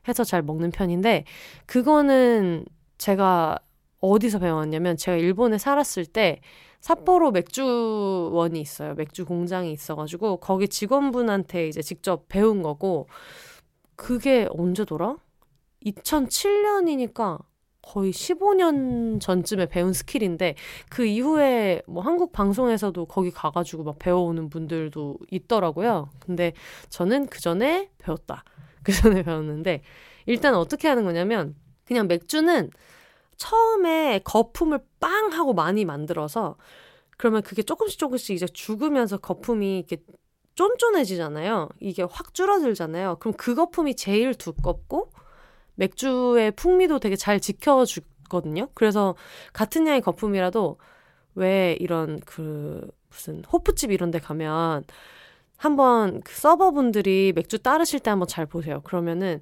해서 잘 먹는 편인데 그거는 제가 어디서 배웠냐면 제가 일본에 살았을 때 삿포로 맥주원이 있어요. 맥주 공장이 있어가지고 거기 직원분한테 이제 직접 배운 거고 그게 언제더라? 2007년이니까 거의 15년 전쯤에 배운 스킬인데 그 이후에 뭐 한국 방송에서도 거기 가가지고 막 배워오는 분들도 있더라고요. 근데 저는 그 전에 배웠다. 그 전에 배웠는데 일단 어떻게 하는 거냐면 그냥 맥주는 처음에 거품을 빵 하고 많이 만들어서 그러면 그게 조금씩 조금씩 이제 죽으면서 거품이 이렇게 쫀쫀해지잖아요. 이게 확 줄어들잖아요. 그럼 그 거품이 제일 두껍고 맥주의 풍미도 되게 잘 지켜주거든요. 그래서 같은 양의 거품이라도 왜 이런 그 무슨 호프집 이런 데 가면 한번 그 서버분들이 맥주 따르실 때 한번 잘 보세요. 그러면은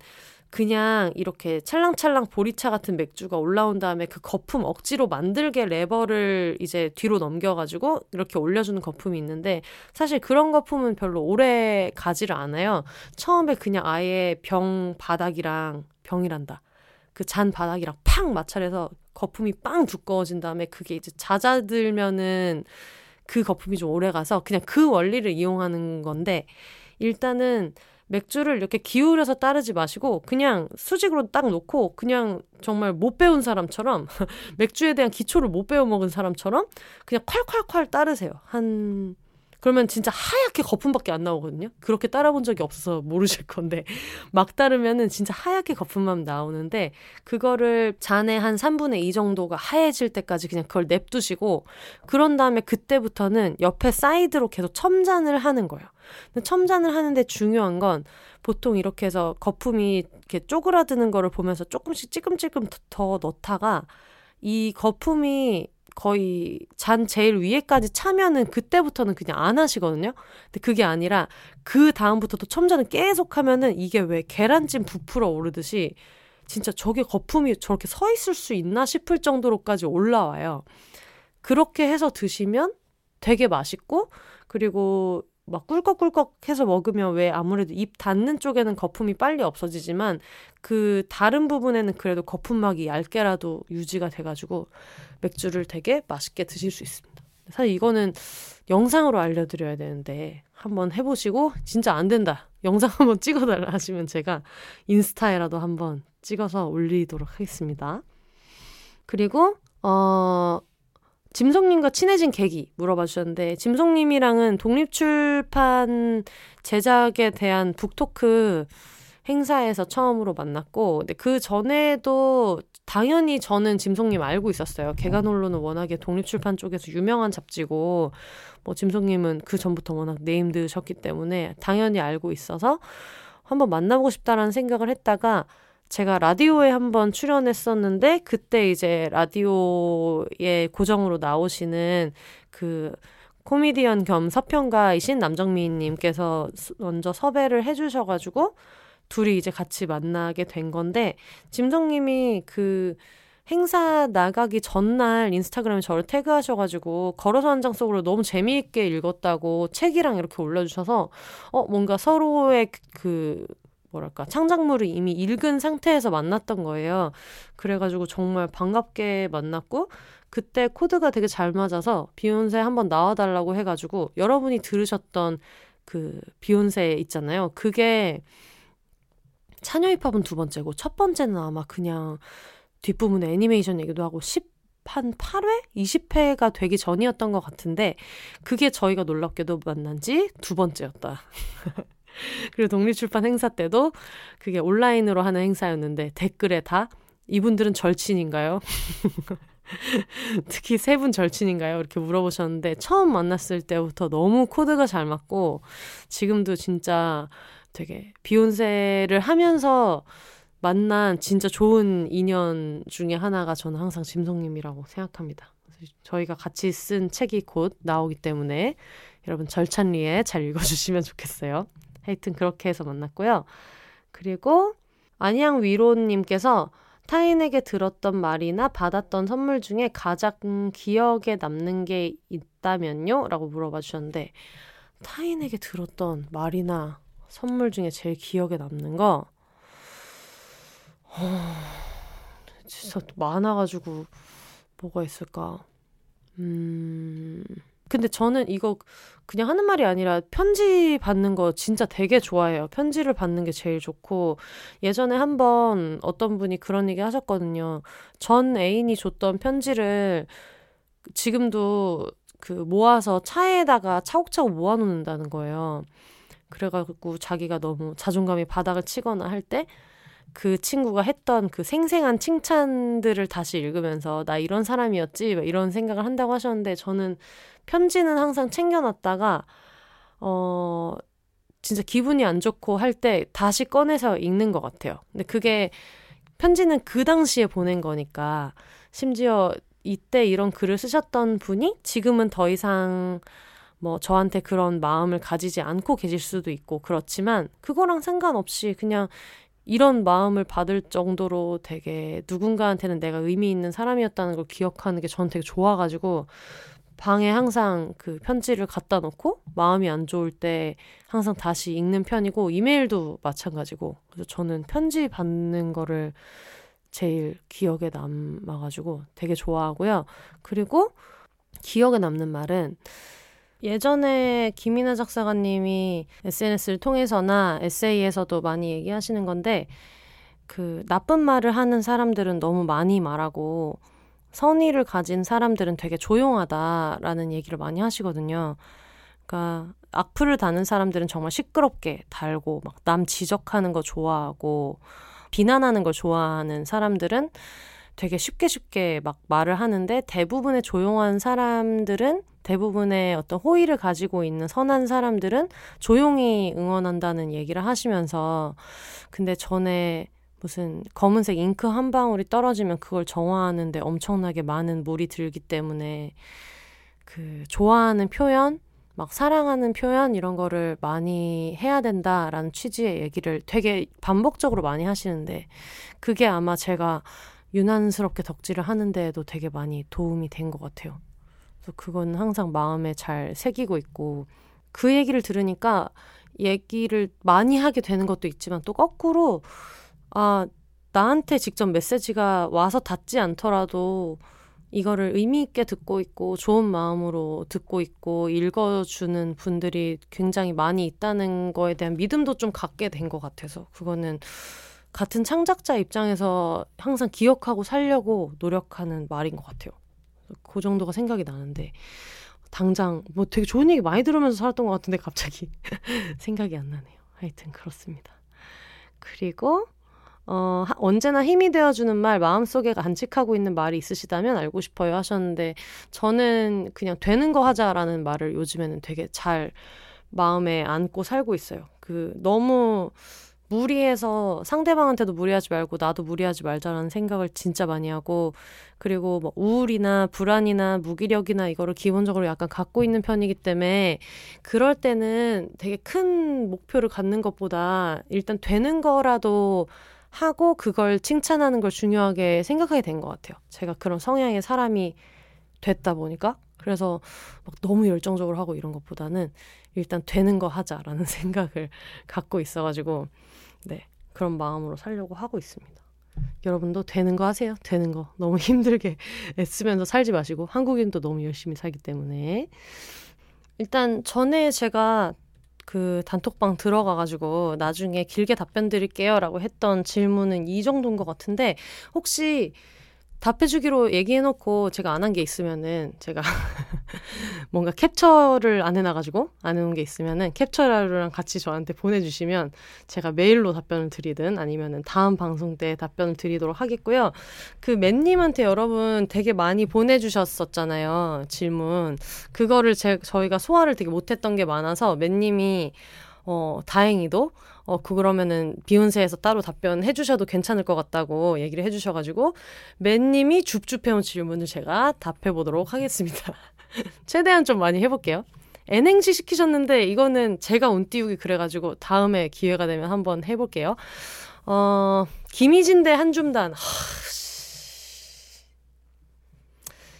그냥 이렇게 찰랑찰랑 보리차 같은 맥주가 올라온 다음에 그 거품 억지로 만들게 레버를 이제 뒤로 넘겨가지고 이렇게 올려주는 거품이 있는데 사실 그런 거품은 별로 오래 가지를 않아요. 처음에 그냥 아예 병 바닥이랑 병이란다. 그 잔 바닥이랑 팍 마찰해서 거품이 빵 두꺼워진 다음에 그게 이제 잦아들면은 그 거품이 좀 오래 가서 그냥 그 원리를 이용하는 건데 일단은 맥주를 이렇게 기울여서 따르지 마시고 그냥 수직으로 딱 놓고 그냥 정말 못 배운 사람처럼 맥주에 대한 기초를 못 배워 먹은 사람처럼 그냥 콸콸콸 따르세요. 한 그러면 진짜 하얗게 거품밖에 안 나오거든요. 그렇게 따라본 적이 없어서 모르실 건데 막 따르면은 진짜 하얗게 거품만 나오는데 그거를 잔에 한 3분의 2 정도가 하얘질 때까지 그냥 그걸 냅두시고 그런 다음에 그때부터는 옆에 사이드로 계속 첨잔을 하는 거예요. 첨잔을 하는데 중요한 건 보통 이렇게 해서 거품이 이렇게 쪼그라드는 거를 보면서 조금씩 찔끔찔끔 더 넣다가 이 거품이 거의 잔 제일 위에까지 차면은 그때부터는 그냥 안 하시거든요. 근데 그게 아니라 그 다음부터도 첨잔을 계속 하면은 이게 왜 계란찜 부풀어 오르듯이 진짜 저게 거품이 저렇게 서 있을 수 있나 싶을 정도로까지 올라와요. 그렇게 해서 드시면 되게 맛있고 그리고 막 꿀꺽꿀꺽 해서 먹으면 왜 아무래도 입 닿는 쪽에는 거품이 빨리 없어지지만 그 다른 부분에는 그래도 거품막이 얇게라도 유지가 돼가지고 맥주를 되게 맛있게 드실 수 있습니다. 사실 이거는 영상으로 알려드려야 되는데 한번 해보시고 진짜 안 된다. 영상 한번 찍어달라 하시면 제가 인스타에라도 한번 찍어서 올리도록 하겠습니다. 그리고 어 짐송님과 친해진 계기 물어봐 주셨는데 짐송님이랑은 독립출판 제작에 대한 북토크 행사에서 처음으로 만났고 근데 그 전에도 당연히 저는 짐송님 알고 있었어요. 개간홀로는 워낙에 독립출판 쪽에서 유명한 잡지고 뭐 짐송님은 그 전부터 워낙 네임드셨기 때문에 당연히 알고 있어서 한번 만나보고 싶다라는 생각을 했다가 제가 라디오에 한번 출연했었는데 그때 이제 라디오에 고정으로 나오시는 그 코미디언 겸 서평가이신 남정미님께서 먼저 섭외를 해주셔가지고 둘이 이제 같이 만나게 된 건데 짐성님이 그 행사 나가기 전날 인스타그램에 저를 태그하셔가지고 걸어서 한 장 속으로 너무 재미있게 읽었다고 책이랑 이렇게 올려주셔서 어 뭔가 서로의 그 뭐랄까 창작물을 이미 읽은 상태에서 만났던 거예요. 그래가지고 정말 반갑게 만났고 그때 코드가 되게 잘 맞아서 비욘세 한번 나와달라고 해가지고 여러분이 들으셨던 그 비욘세 있잖아요. 그게 차녀 힙합은 두 번째고 첫 번째는 아마 그냥 뒷부분에 애니메이션 얘기도 하고 10, 한 8회? 20회가 되기 전이었던 것 같은데 그게 저희가 놀랍게도 만난 지 두 번째였다. 그리고 독립출판 행사 때도 그게 온라인으로 하는 행사였는데 댓글에 다 이분들은 절친인가요? 특히 세 분 절친인가요? 이렇게 물어보셨는데 처음 만났을 때부터 너무 코드가 잘 맞고 지금도 진짜 되게 비욘세를 하면서 만난 진짜 좋은 인연 중에 하나가 저는 항상 짐송님이라고 생각합니다. 저희가 같이 쓴 책이 곧 나오기 때문에 여러분 절찬리에 잘 읽어주시면 좋겠어요. 하여튼 그렇게 해서 만났고요. 그리고 안양 위로님께서 타인에게 들었던 말이나 받았던 선물 중에 가장 기억에 남는 게 있다면요? 라고 물어봐 주셨는데, 타인에게 들었던 말이나 선물 중에 제일 기억에 남는 거, 어, 진짜 많아가지고, 뭐가 있을까? 음, 근데 저는 이거 그냥 하는 말이 아니라 편지 받는 거 진짜 되게 좋아해요. 편지를 받는 게 제일 좋고 예전에 한번 어떤 분이 그런 얘기 하셨거든요. 전 애인이 줬던 편지를 지금도 그 모아서 차에다가 차곡차곡 모아놓는다는 거예요. 그래가지고 자기가 너무 자존감이 바닥을 치거나 할 때 그 친구가 했던 그 생생한 칭찬들을 다시 읽으면서 나 이런 사람이었지 이런 생각을 한다고 하셨는데 저는 편지는 항상 챙겨놨다가 어 진짜 기분이 안 좋고 할 때 다시 꺼내서 읽는 것 같아요. 근데 그게 편지는 그 당시에 보낸 거니까 심지어 이때 이런 글을 쓰셨던 분이 지금은 더 이상 뭐 저한테 그런 마음을 가지지 않고 계실 수도 있고 그렇지만 그거랑 상관없이 그냥 이런 마음을 받을 정도로 되게 누군가한테는 내가 의미 있는 사람이었다는 걸 기억하는 게 저는 되게 좋아가지고 방에 항상 그 편지를 갖다 놓고 마음이 안 좋을 때 항상 다시 읽는 편이고 이메일도 마찬가지고 그래서 저는 편지 받는 거를 제일 기억에 남아가지고 되게 좋아하고요. 그리고 기억에 남는 말은 예전에 김이나 작사가님이 SNS를 통해서나 에세이에서도 많이 얘기하시는 건데 그 나쁜 말을 하는 사람들은 너무 많이 말하고 선의를 가진 사람들은 되게 조용하다라는 얘기를 많이 하시거든요. 그러니까 악플을 다는 사람들은 정말 시끄럽게 달고 막 남 지적하는 거 좋아하고 비난하는 걸 좋아하는 사람들은 되게 쉽게 쉽게 막 말을 하는데 대부분의 조용한 사람들은 대부분의 어떤 호의를 가지고 있는 선한 사람들은 조용히 응원한다는 얘기를 하시면서 근데 전에 무슨 검은색 잉크 한 방울이 떨어지면 그걸 정화하는데 엄청나게 많은 물이 들기 때문에 그 좋아하는 표현 막 사랑하는 표현 이런 거를 많이 해야 된다라는 취지의 얘기를 되게 반복적으로 많이 하시는데 그게 아마 제가 유난스럽게 덕질을 하는데에도 되게 많이 도움이 된 것 같아요. 그래서 그건 항상 마음에 잘 새기고 있고 그 얘기를 들으니까 얘기를 많이 하게 되는 것도 있지만 또 거꾸로 아 나한테 직접 메시지가 와서 닿지 않더라도 이거를 의미 있게 듣고 있고 좋은 마음으로 듣고 있고 읽어주는 분들이 굉장히 많이 있다는 거에 대한 믿음도 좀 갖게 된 것 같아서 그거는 같은 창작자 입장에서 항상 기억하고 살려고 노력하는 말인 것 같아요. 그 정도가 생각이 나는데 당장 뭐 되게 좋은 얘기 많이 들으면서 살았던 것 같은데 갑자기 생각이 안 나네요. 하여튼 그렇습니다. 그리고 어, 언제나 힘이 되어주는 말, 마음속에 간직하고 있는 말이 있으시다면 알고 싶어요 하셨는데, 저는 그냥 되는 거 하자라는 말을 요즘에는 되게 잘 마음에 안고 살고 있어요. 그, 너무 무리해서 상대방한테도 무리하지 말고 나도 무리하지 말자라는 생각을 진짜 많이 하고 그리고 뭐 우울이나 불안이나 무기력이나 이거를 기본적으로 약간 갖고 있는 편이기 때문에 그럴 때는 되게 큰 목표를 갖는 것보다 일단 되는 거라도 하고 그걸 칭찬하는 걸 중요하게 생각하게 된 것 같아요. 제가 그런 성향의 사람이 됐다 보니까 그래서 막 너무 열정적으로 하고 이런 것보다는 일단 되는 거 하자라는 생각을 갖고 있어가지고 네 그런 마음으로 살려고 하고 있습니다. 여러분도 되는 거 하세요. 되는 거 너무 힘들게 애쓰면서 살지 마시고 한국인도 너무 열심히 살기 때문에 일단 전에 제가 그 단톡방 들어가가지고 나중에 길게 답변 드릴게요라고 했던 질문은 이 정도인 것 같은데 혹시 답해주기로 얘기해놓고 제가 안 한 게 있으면은 제가 뭔가 캡처를 안 해놔가지고 안 해놓은 게 있으면은 캡처라랑 같이 저한테 보내주시면 제가 메일로 답변을 드리든 아니면은 다음 방송 때 답변을 드리도록 하겠고요. 그 맨님한테 여러분 되게 많이 보내주셨었잖아요. 질문. 그거를 제, 저희가 소화를 되게 못했던 게 많아서 맨님이 어, 다행히도 어, 그러면은 비욘세에서 따로 답변해 주셔도 괜찮을 것 같다고 얘기를 해 주셔가지고 맨님이 줍줍해온 질문을 제가 답해 보도록 하겠습니다. 최대한 좀 많이 해볼게요. N행시 시키셨는데 이거는 제가 운 띄우기 그래가지고 다음에 기회가 되면 한번 해볼게요. 어, 김희진 대 한줌단. 하,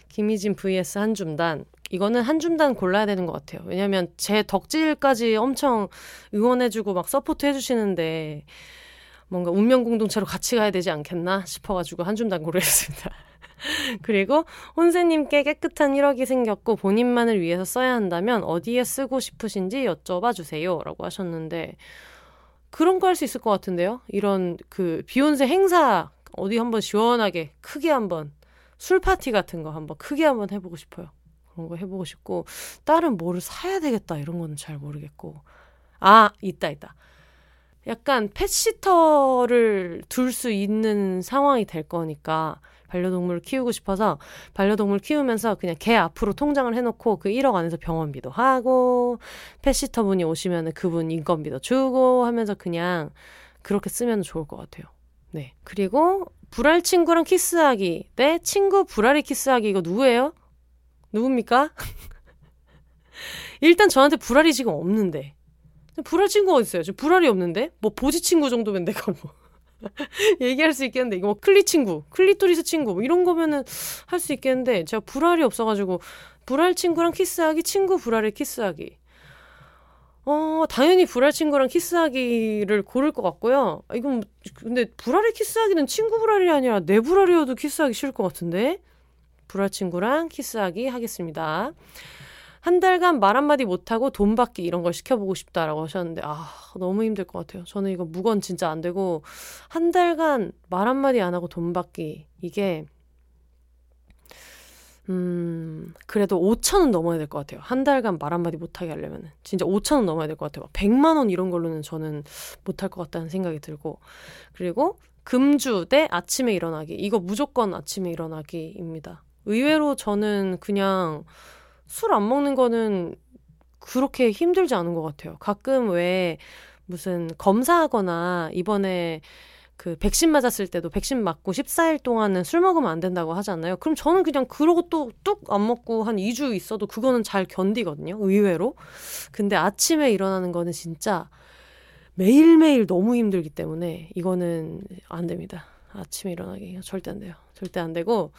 김희진 vs 한줌단. 이거는 한 줌단 골라야 되는 것 같아요. 왜냐면 제 덕질까지 엄청 응원해주고 막 support 해주시는데 뭔가 운명 공동체로 같이 가야 되지 않겠나 싶어가지고 한 줌단 고르겠습니다. 그리고 혼세님께 깨끗한 1억이 생겼고 본인만을 위해서 써야 한다면 어디에 쓰고 싶으신지 여쭤봐 주세요. 라고 하셨는데 그런 거 할 수 있을 것 같은데요? 이런 그 비혼세 행사 어디 한번 시원하게 크게 한번 술 파티 같은 거 한번 크게 한번 해보고 싶어요. 그런 거 해보고 싶고 다른 뭐를 사야 되겠다 이런 거는 잘 모르겠고 아 있다 있다 약간 펫시터를 둘 수 있는 상황이 될 거니까 반려동물을 키우고 싶어서 반려동물 키우면서 그냥 개 앞으로 통장을 해놓고 그 1억 안에서 병원비도 하고 펫시터 분이 오시면 그분 인건비도 주고 하면서 그냥 그렇게 쓰면 좋을 것 같아요. 네. 그리고 불알 친구랑 키스하기 내 친구 불알이 키스하기 이거 누구예요? 누굽니까? 일단 저한테 불알이 지금 없는데. 불알 친구가 있어요. 지금 불알이 없는데? 뭐 보지 친구 정도면 내가 뭐. 얘기할 수 있겠는데 이거 뭐 클리 친구, 클리토리스 친구 뭐 이런 거면은 할 수 있겠는데 제가 불알이 없어가지고 불알 친구랑 키스하기, 친구 불알에 키스하기. 어 당연히 불알 친구랑 키스하기를 고를 것 같고요. 이건 뭐, 근데 불알에 키스하기는 친구 불알이 아니라 내 불알이어도 키스하기 싫을 것 같은데 불알 친구랑 키스하기 하겠습니다. 한 달간 말 한마디 못하고 돈 받기 이런 걸 시켜보고 싶다라고 하셨는데, 아, 너무 힘들 것 같아요. 저는 이거 무건 진짜 안 되고, 한 달간 말 한마디 안 하고 돈 받기. 이게, 음, 그래도 5천원 넘어야 될 것 같아요. 한 달간 말 한마디 못하게 하려면. 진짜 5천원 넘어야 될 것 같아요. 100만원 이런 걸로는 저는 못할 것 같다는 생각이 들고. 그리고 금주 대 아침에 일어나기. 이거 무조건 아침에 일어나기입니다. 의외로 저는 그냥 술 안 먹는 거는 그렇게 힘들지 않은 것 같아요. 가끔 왜 무슨 검사하거나 이번에 그 백신 맞았을 때도 백신 맞고 14일 동안은 술 먹으면 안 된다고 하잖아요. 그럼 저는 그냥 그러고 또 뚝 안 먹고 한 2주 있어도 그거는 잘 견디거든요. 의외로. 근데 아침에 일어나는 거는 진짜 매일매일 너무 힘들기 때문에 이거는 안 됩니다. 아침에 일어나기 절대 안 돼요. 절대 안 되고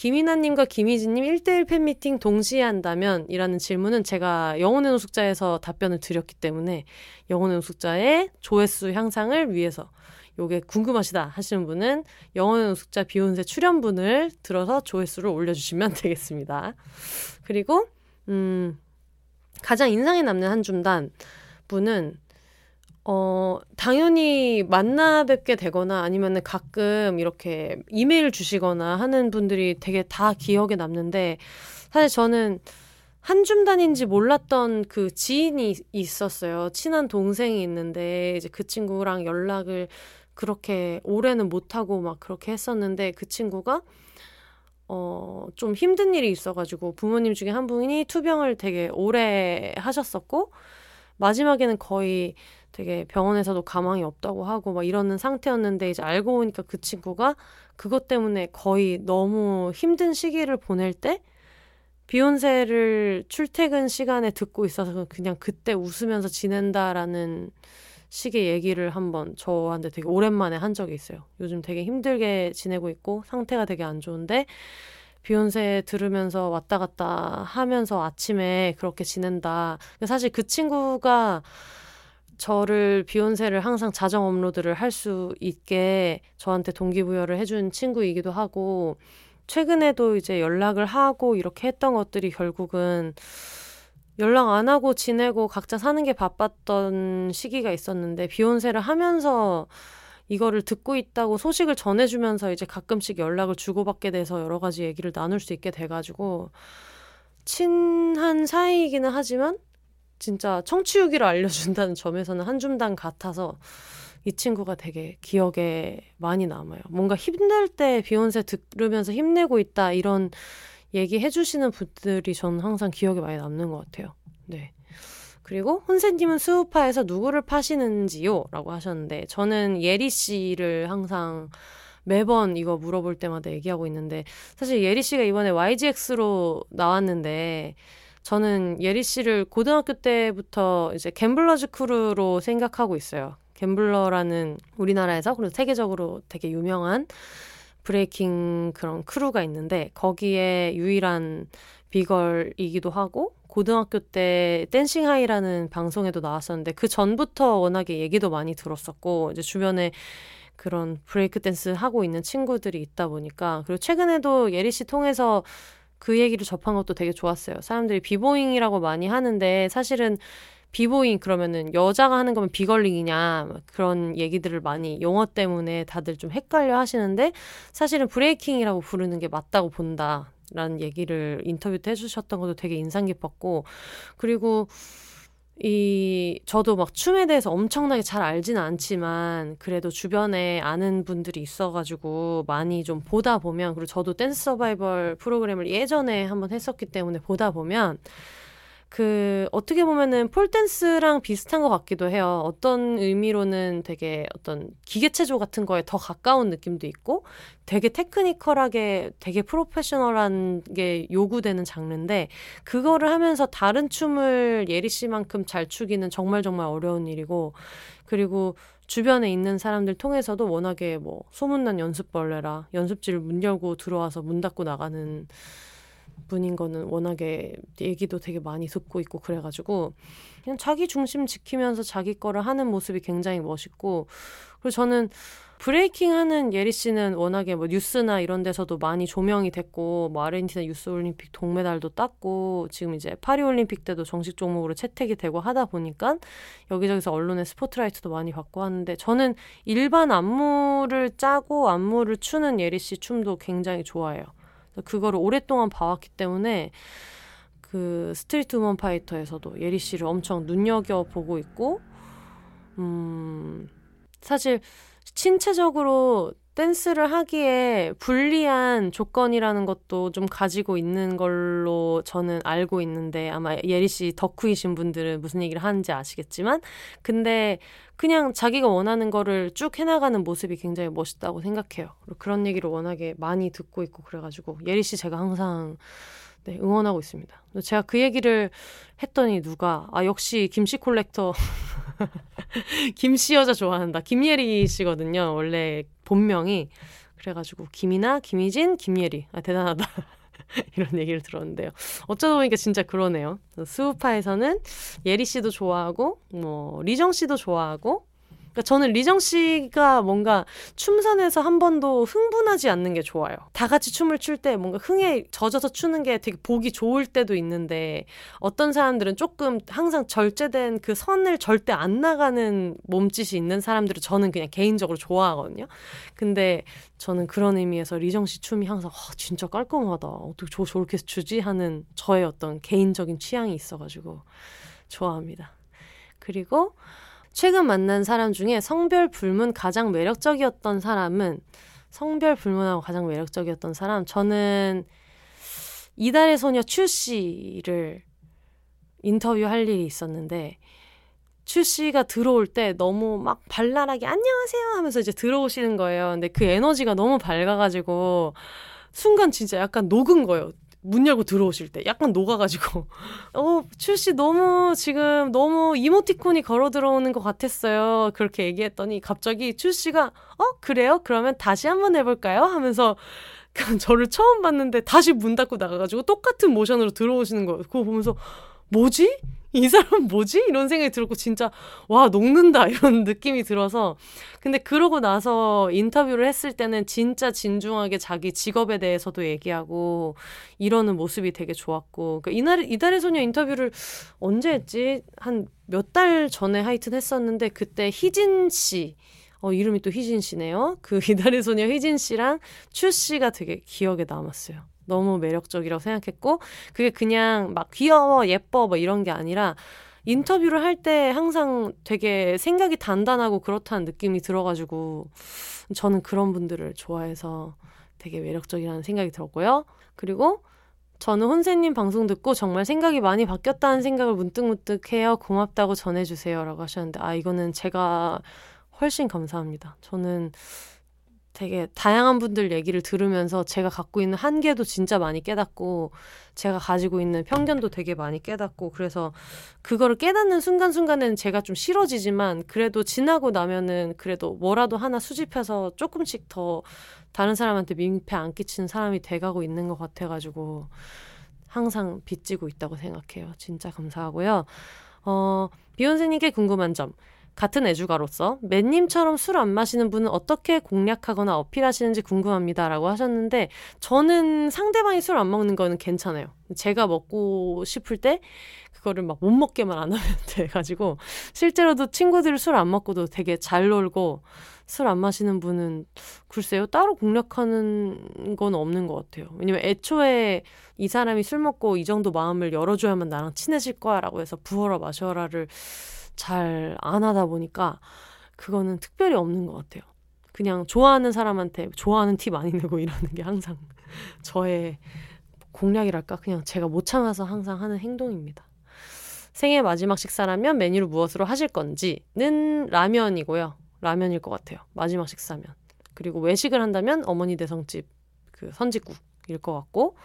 김이나님과 김희진님 1대1 팬미팅 동시에 한다면? 이라는 질문은 제가 영혼의 노숙자에서 답변을 드렸기 때문에 영혼의 노숙자의 조회수 향상을 위해서 요게 궁금하시다 하시는 분은 영혼의 노숙자 비욘세 출연분을 들어서 조회수를 올려주시면 되겠습니다. 그리고, 음, 가장 인상에 남는 한 줌단 분은 어, 당연히 만나 뵙게 되거나 아니면은 가끔 이렇게 이메일 주시거나 하는 분들이 되게 다 기억에 남는데 사실 저는 한 줌 단인지 몰랐던 그 지인이 있었어요. 친한 동생이 있는데 이제 그 친구랑 연락을 그렇게 오래는 못하고 막 그렇게 했었는데 그 친구가 어, 좀 힘든 일이 있어가지고 부모님 중에 한 분이 투병을 되게 오래 하셨었고 마지막에는 거의 되게 병원에서도 가망이 없다고 하고 막 이러는 상태였는데 이제 알고 보니까 그 친구가 그것 때문에 거의 너무 힘든 시기를 보낼 때 비욘세를 출퇴근 시간에 듣고 있어서 그냥 그때 웃으면서 지낸다라는 식의 얘기를 한번 저한테 되게 오랜만에 한 적이 있어요. 요즘 되게 힘들게 지내고 있고 상태가 되게 안 좋은데 비욘세 들으면서 왔다 갔다 하면서 아침에 그렇게 지낸다. 사실 그 친구가 저를 비욘세를 항상 자정 업로드를 할 수 있게 저한테 동기부여를 해준 친구이기도 하고 최근에도 이제 연락을 하고 이렇게 했던 것들이 결국은 연락 안 하고 지내고 각자 사는 게 바빴던 시기가 있었는데 비욘세를 하면서 이거를 듣고 있다고 소식을 전해주면서 이제 가끔씩 연락을 주고받게 돼서 여러 가지 얘기를 나눌 수 있게 돼가지고 친한 사이이기는 하지만 진짜 청취후기를 알려준다는 점에서는 한 줌당 같아서 이 친구가 되게 기억에 많이 남아요. 뭔가 힘들 때 비욘세 들으면서 힘내고 있다 이런 얘기 해주시는 분들이 저는 항상 기억에 많이 남는 것 같아요. 네. 그리고 혼세님은 스우파에서 누구를 파시는지요? 라고 하셨는데 저는 예리 씨를 항상 매번 이거 물어볼 때마다 얘기하고 있는데 사실 예리 씨가 이번에 YGX로 나왔는데 저는 예리 씨를 고등학교 때부터 이제 갬블러즈 crew로 생각하고 있어요. 갬블러라는 우리나라에서 그리고 세계적으로 되게 유명한 breaking 그런 crew가 있는데 거기에 유일한 B-girl이기도 하고 고등학교 때 댄싱 하이라는 방송에도 나왔었는데 그 전부터 워낙에 얘기도 많이 들었었고 이제 주변에 그런 브레이크 댄스 하고 있는 친구들이 있다 보니까 그리고 최근에도 예리 씨 통해서 그 얘기를 접한 것도 되게 좋았어요. 사람들이 B-boying이라고 많이 하는데 사실은 비보잉 그러면은 여자가 하는 거면 B-girling이냐 그런 얘기들을 많이 용어 때문에 다들 좀 헷갈려 하시는데 사실은 breaking이라고 부르는 게 맞다고 본다. 라는 얘기를 인터뷰 때 해주셨던 것도 되게 인상 깊었고 그리고 이 저도 막 춤에 대해서 엄청나게 잘 알지는 않지만 그래도 주변에 아는 분들이 있어가지고 많이 좀 보다 보면 그리고 저도 댄스 서바이벌 프로그램을 예전에 한번 했었기 때문에 보다 보면 그 어떻게 보면은 폴댄스랑 비슷한 것 같기도 해요. 어떤 의미로는 되게 어떤 기계체조 같은 거에 더 가까운 느낌도 있고 되게 테크니컬하게 되게 프로페셔널한 게 요구되는 장르인데 그거를 하면서 다른 춤을 예리 씨만큼 잘 추기는 정말 정말 어려운 일이고 그리고 주변에 있는 사람들 통해서도 워낙에 뭐 소문난 연습벌레라 연습실 문 열고 들어와서 문 닫고 나가는 분인 거는 워낙에 얘기도 되게 많이 듣고 있고 그래가지고 그냥 자기 중심 지키면서 자기 거를 하는 모습이 굉장히 멋있고 그리고 저는 breaking 하는 예리 씨는 워낙에 뭐 뉴스나 이런 데서도 많이 조명이 됐고 뭐 아르헨티나 유스 올림픽 동메달도 땄고 지금 이제 파리 올림픽 때도 정식 종목으로 채택이 되고 하다 보니까 여기저기서 언론의 스포트라이트도 많이 받고 하는데 저는 일반 안무를 짜고 안무를 추는 예리 씨 춤도 굉장히 좋아해요. 그거를 오랫동안 봐왔기 때문에 그 스트리트 우먼 파이터에서도 예리 씨를 엄청 눈여겨 보고 있고 음 사실 신체적으로 댄스를 하기에 불리한 조건이라는 것도 좀 가지고 있는 걸로 저는 알고 있는데 아마 예리 씨 덕후이신 분들은 무슨 얘기를 하는지 아시겠지만 근데 그냥 자기가 원하는 거를 쭉 해나가는 모습이 굉장히 멋있다고 생각해요. 그런 얘기를 워낙에 많이 듣고 있고 그래가지고 예리 씨 제가 항상 네, 응원하고 있습니다. 제가 그 얘기를 했더니 누가 아 역시 김씨 콜렉터 김씨 여자 좋아한다. 김예리 씨거든요. 원래 본명이 그래가지고 김이나 김희진, 김예리 아 대단하다. 이런 얘기를 들었는데요. 어쩌다 보니까 진짜 그러네요. 수우파에서는 예리 씨도 좋아하고 뭐 리정 씨도 좋아하고 그러니까 저는 리정 씨가 뭔가 춤선에서 한 번도 흥분하지 않는 게 좋아요. 다 같이 춤을 출 때 뭔가 흥에 젖어서 추는 게 되게 보기 좋을 때도 있는데 어떤 사람들은 조금 항상 절제된 그 선을 절대 안 나가는 몸짓이 있는 사람들을 저는 그냥 개인적으로 좋아하거든요. 근데 저는 그런 의미에서 리정 씨 춤이 항상 와, 진짜 깔끔하다. 어떻게 저 저렇게 추지 하는 저의 어떤 개인적인 취향이 있어가지고 좋아합니다. 그리고 최근 만난 사람 중에 성별 불문 가장 매력적이었던 사람은 성별 불문하고 가장 매력적이었던 사람 저는 이달의 소녀 추 씨를 인터뷰할 일이 있었는데 추 씨가 들어올 때 너무 막 발랄하게 안녕하세요 하면서 이제 들어오시는 거예요. 근데 그 에너지가 너무 밝아가지고 순간 진짜 약간 녹은 거예요. 문 열고 들어오실 때 약간 녹아가지고. 어 출씨 너무 지금 너무 이모티콘이 걸어 들어오는 것 같았어요. 그렇게 얘기했더니 갑자기 출씨가 어 그래요? 그러면 다시 한번 해볼까요? 하면서 저를 처음 봤는데 다시 문 닫고 나가가지고 똑같은 모션으로 들어오시는 거예요. 그거 보면서 뭐지 이 사람 뭐지? 이런 생각이 들었고 진짜 와 녹는다 이런 느낌이 들어서 근데 그러고 나서 인터뷰를 했을 때는 진짜 진중하게 자기 직업에 대해서도 얘기하고 이러는 모습이 되게 좋았고 그러니까 이날 이달의 소녀 인터뷰를 언제 했지? 한 몇 달 전에 하여튼 했었는데 그때 희진 씨 어, 이름이 또 희진 씨네요. 그 이달의 소녀 희진 씨랑 추 씨가 되게 기억에 남았어요. 너무 매력적이라고 생각했고 그게 그냥 막 귀여워 예뻐 뭐 이런 게 아니라 인터뷰를 할 때 항상 되게 생각이 단단하고 그렇다는 느낌이 들어가지고 저는 그런 분들을 좋아해서 되게 매력적이라는 생각이 들었고요. 그리고 저는 혼세님 방송 듣고 정말 생각이 많이 바뀌었다는 생각을 문득문득 해요. 고맙다고 전해주세요. 라고 하셨는데, 아, 이거는 제가 훨씬 감사합니다. 저는 되게 다양한 분들 얘기를 들으면서 제가 갖고 있는 한계도 진짜 많이 깨닫고 제가 가지고 있는 편견도 되게 많이 깨닫고 그래서 그거를 깨닫는 순간순간에는 제가 좀 싫어지지만 그래도 지나고 나면은 그래도 뭐라도 하나 수집해서 조금씩 더 다른 사람한테 민폐 안 끼치는 사람이 돼가고 있는 것 같아가지고 항상 빚지고 있다고 생각해요. 진짜 감사하고요. 어, 비욘세님께 궁금한 점. 같은 애주가로서 맨님처럼 술 안 마시는 분은 어떻게 공략하거나 어필하시는지 궁금합니다라고 하셨는데 저는 상대방이 술 안 먹는 거는 괜찮아요. 제가 먹고 싶을 때 그거를 막 못 먹게만 안 하면 돼가지고 실제로도 친구들이 술안 먹고도 되게 잘 놀고 술 안 마시는 분은 글쎄요 따로 공략하는 건 없는 것 같아요. 왜냐면 애초에 이 사람이 술 먹고 이 정도 마음을 열어줘야만 나랑 친해질 거야라고 해서 부어라 마셔라를 잘 안 하다 보니까 그거는 특별히 없는 것 같아요. 그냥 좋아하는 사람한테 좋아하는 티 많이 내고 이러는 게 항상 저의 공략이랄까? 그냥 제가 못 참아서 항상 하는 행동입니다. 생애 마지막 식사라면 메뉴를 무엇으로 하실 건지는 라면이고요. 라면일 것 같아요. 마지막 식사면. 그리고 외식을 한다면 어머니 대성집 그 선지국일 것 같고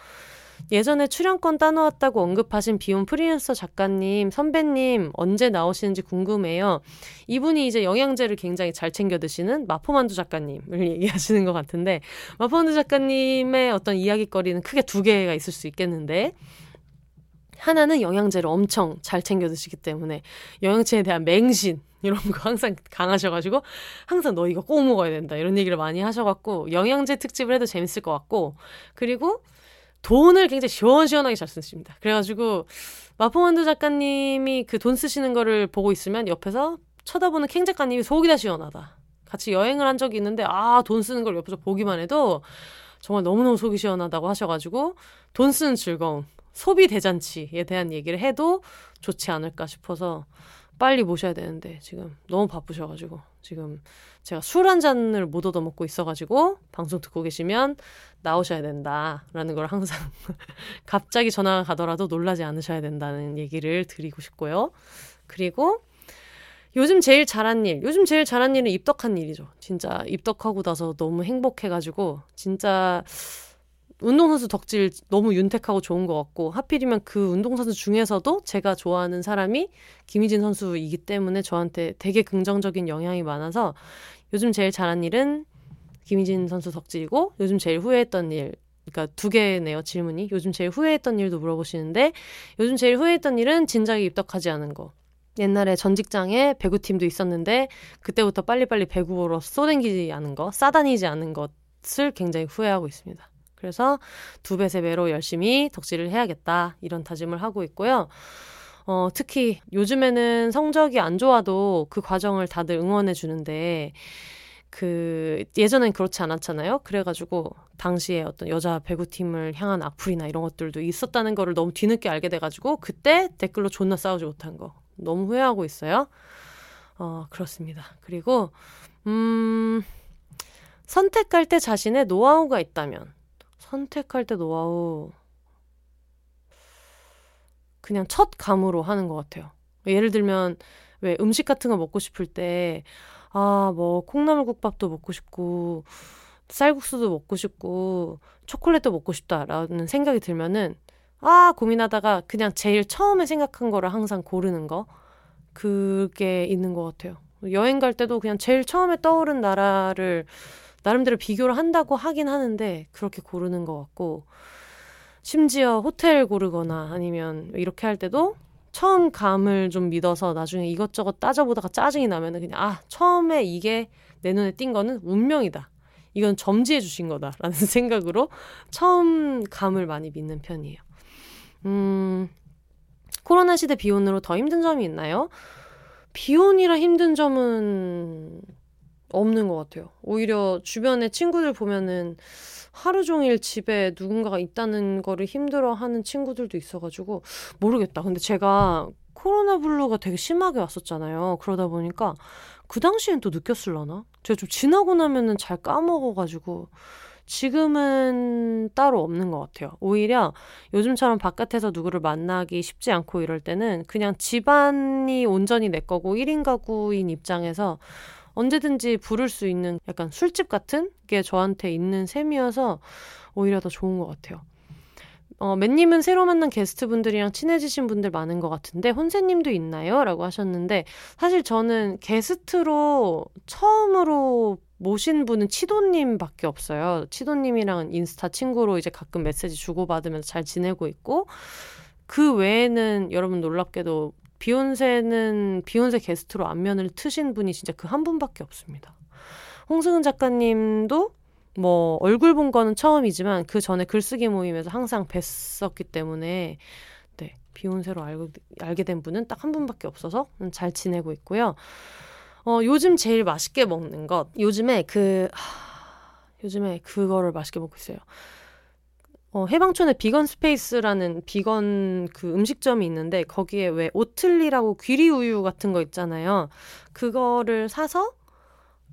예전에 출연권 따놓았다고 언급하신 비온 프리랜서 작가님, 선배님 언제 나오시는지 궁금해요. 이분이 이제 영양제를 굉장히 잘 챙겨 드시는 마포만두 작가님을 얘기하시는 것 같은데 마포만두 작가님의 어떤 이야기거리는 크게 두 개가 있을 수 있겠는데 하나는 영양제를 엄청 잘 챙겨 드시기 때문에 영양제에 대한 맹신 이런 거 항상 강하셔가지고 항상 너 이거 꼭 먹어야 된다 이런 얘기를 많이 하셔갖고 영양제 특집을 해도 재밌을 것 같고 그리고 돈을 굉장히 시원시원하게 잘 쓰십니다. 그래가지고 마포만두 작가님이 그 돈 쓰시는 거를 보고 있으면 옆에서 쳐다보는 캥 작가님이 속이 다 시원하다. 같이 여행을 한 적이 있는데 아 돈 쓰는 걸 옆에서 보기만 해도 정말 너무너무 속이 시원하다고 하셔가지고 돈 쓰는 즐거움 소비 대잔치에 대한 얘기를 해도 좋지 않을까 싶어서 빨리 모셔야 되는데 지금 너무 바쁘셔가지고 지금 제가 술 한 잔을 못 얻어먹고 있어가지고 방송 듣고 계시면 나오셔야 된다라는 걸 항상 갑자기 전화가 가더라도 놀라지 않으셔야 된다는 얘기를 드리고 싶고요. 그리고 요즘 제일 잘한 일, 요즘 제일 잘한 일은 입덕한 일이죠. 진짜 입덕하고 나서 너무 행복해가지고 진짜 운동선수 덕질 너무 윤택하고 좋은 것 같고 하필이면 그 운동선수 중에서도 제가 좋아하는 사람이 김희진 선수이기 때문에 저한테 되게 긍정적인 영향이 많아서 요즘 제일 잘한 일은 김희진 선수 덕질이고 요즘 제일 후회했던 일 그러니까 두 개네요 질문이 요즘 제일 후회했던 일도 물어보시는데 요즘 제일 후회했던 일은 진작에 입덕하지 않은 거 옛날에 전 직장에 배구팀도 있었는데 그때부터 빨리빨리 배구로 쏘댕기지 않은 거 싸다니지 않은 것을 굉장히 후회하고 있습니다. 그래서 두 배, 세 배로 열심히 덕질을 해야겠다. 이런 다짐을 하고 있고요. 어, 특히 요즘에는 성적이 안 좋아도 그 과정을 다들 응원해 주는데, 그, 예전엔 그렇지 않았잖아요? 그래가지고, 당시에 어떤 여자 배구팀을 향한 악플이나 이런 것들도 있었다는 거를 너무 뒤늦게 알게 돼가지고, 그때 댓글로 존나 싸우지 못한 거. 너무 후회하고 있어요. 어, 그렇습니다. 그리고, 음, 선택할 때 자신의 노하우가 있다면, 선택할 때 노하우 그냥 첫 감으로 하는 것 같아요. 예를 들면 왜 음식 같은 거 먹고 싶을 때 아, 뭐 콩나물국밥도 먹고 싶고 쌀국수도 먹고 싶고 초콜릿도 먹고 싶다라는 생각이 들면은 아, 고민하다가 그냥 제일 처음에 생각한 거를 항상 고르는 거. 그게 있는 것 같아요. 여행 갈 때도 그냥 제일 처음에 떠오른 나라를 나름대로 비교를 한다고 하긴 하는데 그렇게 고르는 것 같고 심지어 호텔 고르거나 아니면 이렇게 할 때도 처음 감을 좀 믿어서 나중에 이것저것 따져보다가 짜증이 나면은 그냥 아 처음에 이게 내 눈에 띈 거는 운명이다. 이건 점지해 주신 거다라는 생각으로 처음 감을 많이 믿는 편이에요. 음, 코로나 시대 비혼으로 더 힘든 점이 있나요? 비혼이라 힘든 점은 없는 것 같아요. 오히려 주변에 친구들 보면은 하루 종일 집에 누군가가 있다는 거를 힘들어하는 친구들도 있어가지고 모르겠다. 근데 제가 코로나 블루가 되게 심하게 왔었잖아요. 그러다 보니까 그 당시엔 또 느꼈을라나? 제가 좀 지나고 나면은 잘 까먹어가지고 지금은 따로 없는 것 같아요. 오히려 요즘처럼 바깥에서 누구를 만나기 쉽지 않고 이럴 때는 그냥 집안이 온전히 내 거고 1인 가구인 입장에서 언제든지 부를 수 있는 약간 술집 같은 게 저한테 있는 셈이어서 오히려 더 좋은 것 같아요. 어, 맨님은 새로 만난 게스트분들이랑 친해지신 분들 많은 것 같은데 혼세님도 있나요? 라고 하셨는데 사실 저는 게스트로 처음으로 모신 분은 치도님밖에 없어요. 치도님이랑 인스타 친구로 이제 가끔 메시지 주고받으면서 잘 지내고 있고 그 외에는 여러분 놀랍게도 비혼세는 비혼세 게스트로 안면을 트신 분이 진짜 그 한 분밖에 없습니다. 홍승은 작가님도 뭐 얼굴 본 거는 처음이지만 그 전에 글쓰기 모임에서 항상 뵀었기 때문에 네 비혼세로 알고, 알게 된 분은 딱 한 분밖에 없어서 잘 지내고 있고요. 어, 요즘 제일 맛있게 먹는 것 요즘에 그 하, 요즘에 그거를 맛있게 먹고 있어요. 어, 해방촌에 비건 스페이스라는 비건 그 음식점이 있는데 거기에 왜 오틀리라고 귀리 우유 같은 거 있잖아요. 그거를 사서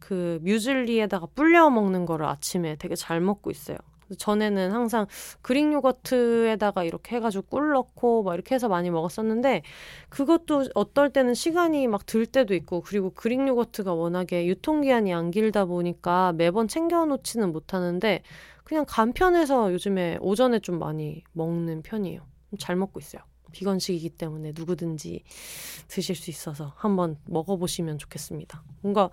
그 뮤즐리에다가 불려 먹는 거를 아침에 되게 잘 먹고 있어요. 전에는 항상 그릭 요거트에다가 이렇게 해가지고 꿀 넣고 막 이렇게 해서 많이 먹었었는데 그것도 어떨 때는 시간이 막 들 때도 있고 그리고 그릭 요거트가 워낙에 유통기한이 안 길다 보니까 매번 챙겨놓지는 못하는데 그냥 간편해서 요즘에 오전에 좀 많이 먹는 편이에요. 잘 먹고 있어요. 비건식이기 때문에 누구든지 드실 수 있어서 한번 먹어보시면 좋겠습니다. 뭔가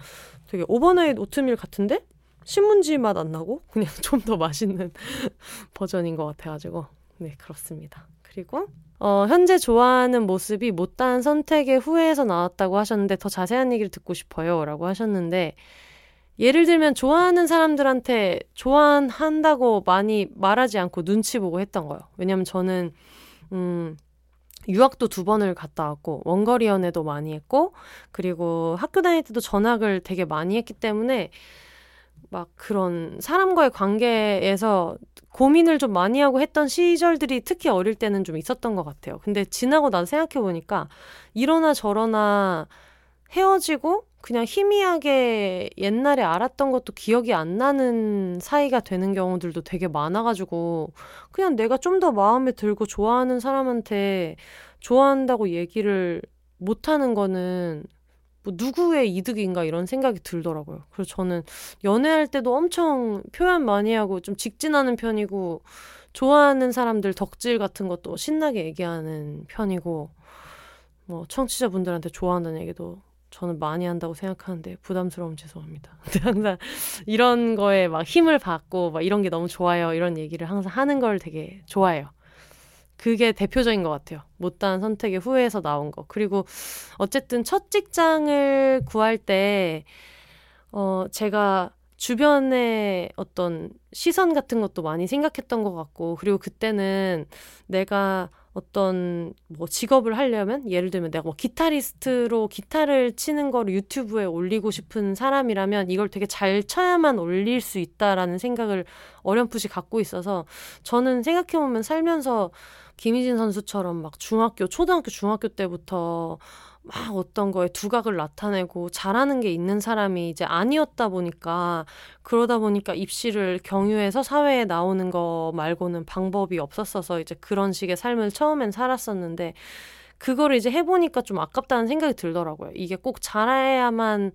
되게 overnight 오트밀 같은데 신문지 맛 안 나고 그냥 좀 더 맛있는 버전인 것 같아가지고 네 그렇습니다. 그리고 어, 현재 좋아하는 모습이 못다한 선택의 후회에서 나왔다고 하셨는데 더 자세한 얘기를 듣고 싶어요 라고 하셨는데 예를 들면 좋아하는 사람들한테 좋아한다고 많이 말하지 않고 눈치 보고 했던 거예요. 왜냐면 저는 음 유학도 두 번을 갔다 왔고 원거리 연애도 많이 했고 그리고 학교 다닐 때도 전학을 되게 많이 했기 때문에 막 그런 사람과의 관계에서 고민을 좀 많이 하고 했던 시절들이 특히 어릴 때는 좀 있었던 것 같아요. 근데 지나고 나서 생각해 보니까 이러나 저러나 헤어지고 그냥 희미하게 옛날에 알았던 것도 기억이 안 나는 사이가 되는 경우들도 되게 많아가지고 그냥 내가 좀 더 마음에 들고 좋아하는 사람한테 좋아한다고 얘기를 못하는 거는 뭐 누구의 이득인가 이런 생각이 들더라고요. 그래서 저는 연애할 때도 엄청 표현 많이 하고 좀 직진하는 편이고 좋아하는 사람들 덕질 같은 것도 신나게 얘기하는 편이고 뭐 청취자분들한테 좋아한다는 얘기도 저는 많이 한다고 생각하는데 부담스러우면 죄송합니다. 항상 이런 거에 막 힘을 받고 막 이런 게 너무 좋아요. 이런 얘기를 항상 하는 걸 되게 좋아해요. 그게 대표적인 것 같아요. 못다한 선택의 후회에서 나온 거. 그리고 어쨌든 첫 직장을 구할 때, 어, 제가 주변의 어떤 시선 같은 것도 많이 생각했던 것 같고, 그리고 그때는 내가 어떤 뭐 직업을 하려면 예를 들면 내가 뭐 기타리스트로 기타를 치는 거를 유튜브에 올리고 싶은 사람이라면 이걸 되게 잘 쳐야만 올릴 수 있다라는 생각을 어렴풋이 갖고 있어서 저는 생각해 보면 살면서 김희진 선수처럼 막 중학교 초등학교 중학교 때부터 막 어떤 거에 두각을 나타내고 잘하는 게 있는 사람이 이제 아니었다 보니까 그러다 보니까 입시를 경유해서 사회에 나오는 거 말고는 방법이 없었어서 이제 그런 식의 삶을 처음엔 살았었는데 그거를 이제 해보니까 좀 아깝다는 생각이 들더라고요. 이게 꼭 잘해야만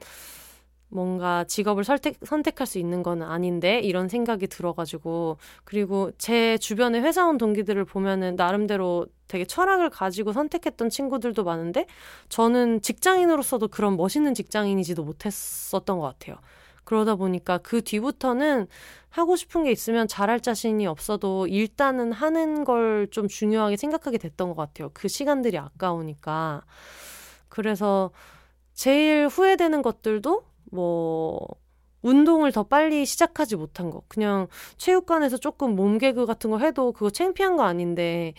뭔가 직업을 선택, 선택할 수 있는 건 아닌데 이런 생각이 들어가지고 그리고 제 주변의 회사원 동기들을 보면은 나름대로 되게 철학을 가지고 선택했던 친구들도 많은데 저는 직장인으로서도 그런 멋있는 직장인이지도 못했었던 것 같아요. 그러다 보니까 그 뒤부터는 하고 싶은 게 있으면 잘할 자신이 없어도 일단은 하는 걸 좀 중요하게 생각하게 됐던 것 같아요. 그 시간들이 아까우니까. 그래서 제일 후회되는 것들도 뭐 운동을 더 빨리 시작하지 못한 거. 그냥 체육관에서 조금 몸개그 같은 거 해도 그거 창피한 거 아닌데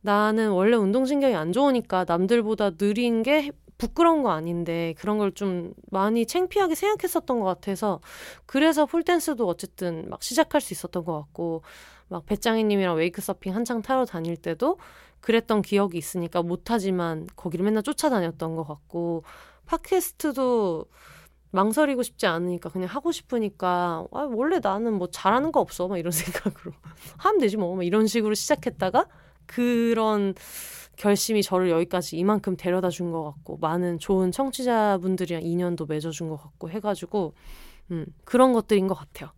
나는 원래 운동신경이 안 좋으니까 남들보다 느린 게 부끄러운 거 아닌데 그런 걸 좀 많이 창피하게 생각했었던 것 같아서 그래서 폴댄스도 어쨌든 막 시작할 수 있었던 것 같고 막 배짱이님이랑 웨이크 서핑 한창 타러 다닐 때도 그랬던 기억이 있으니까 못하지만 거기를 맨날 쫓아다녔던 것 같고 팟캐스트도 망설이고 싶지 않으니까 그냥 하고 싶으니까 아, 원래 나는 뭐 잘하는 거 없어 막 이런 생각으로 하면 되지 뭐 이런 식으로 시작했다가 그런 결심이 저를 여기까지 이만큼 데려다 준 것 같고 많은 좋은 청취자분들이랑 인연도 맺어준 것 같고 해가지고 음, 그런 것들인 것 같아요.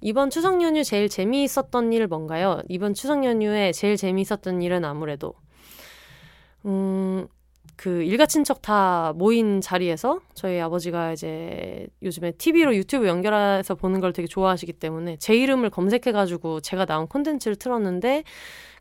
이번 추석 연휴 제일 재미있었던 일 뭔가요? 이번 추석 연휴에 제일 재미있었던 일은 아무래도 음, 그 일가 친척 다 모인 자리에서 저희 아버지가 이제 요즘에 TV로 유튜브 연결해서 보는 걸 되게 좋아하시기 때문에 제 이름을 검색해가지고 제가 나온 콘텐츠를 틀었는데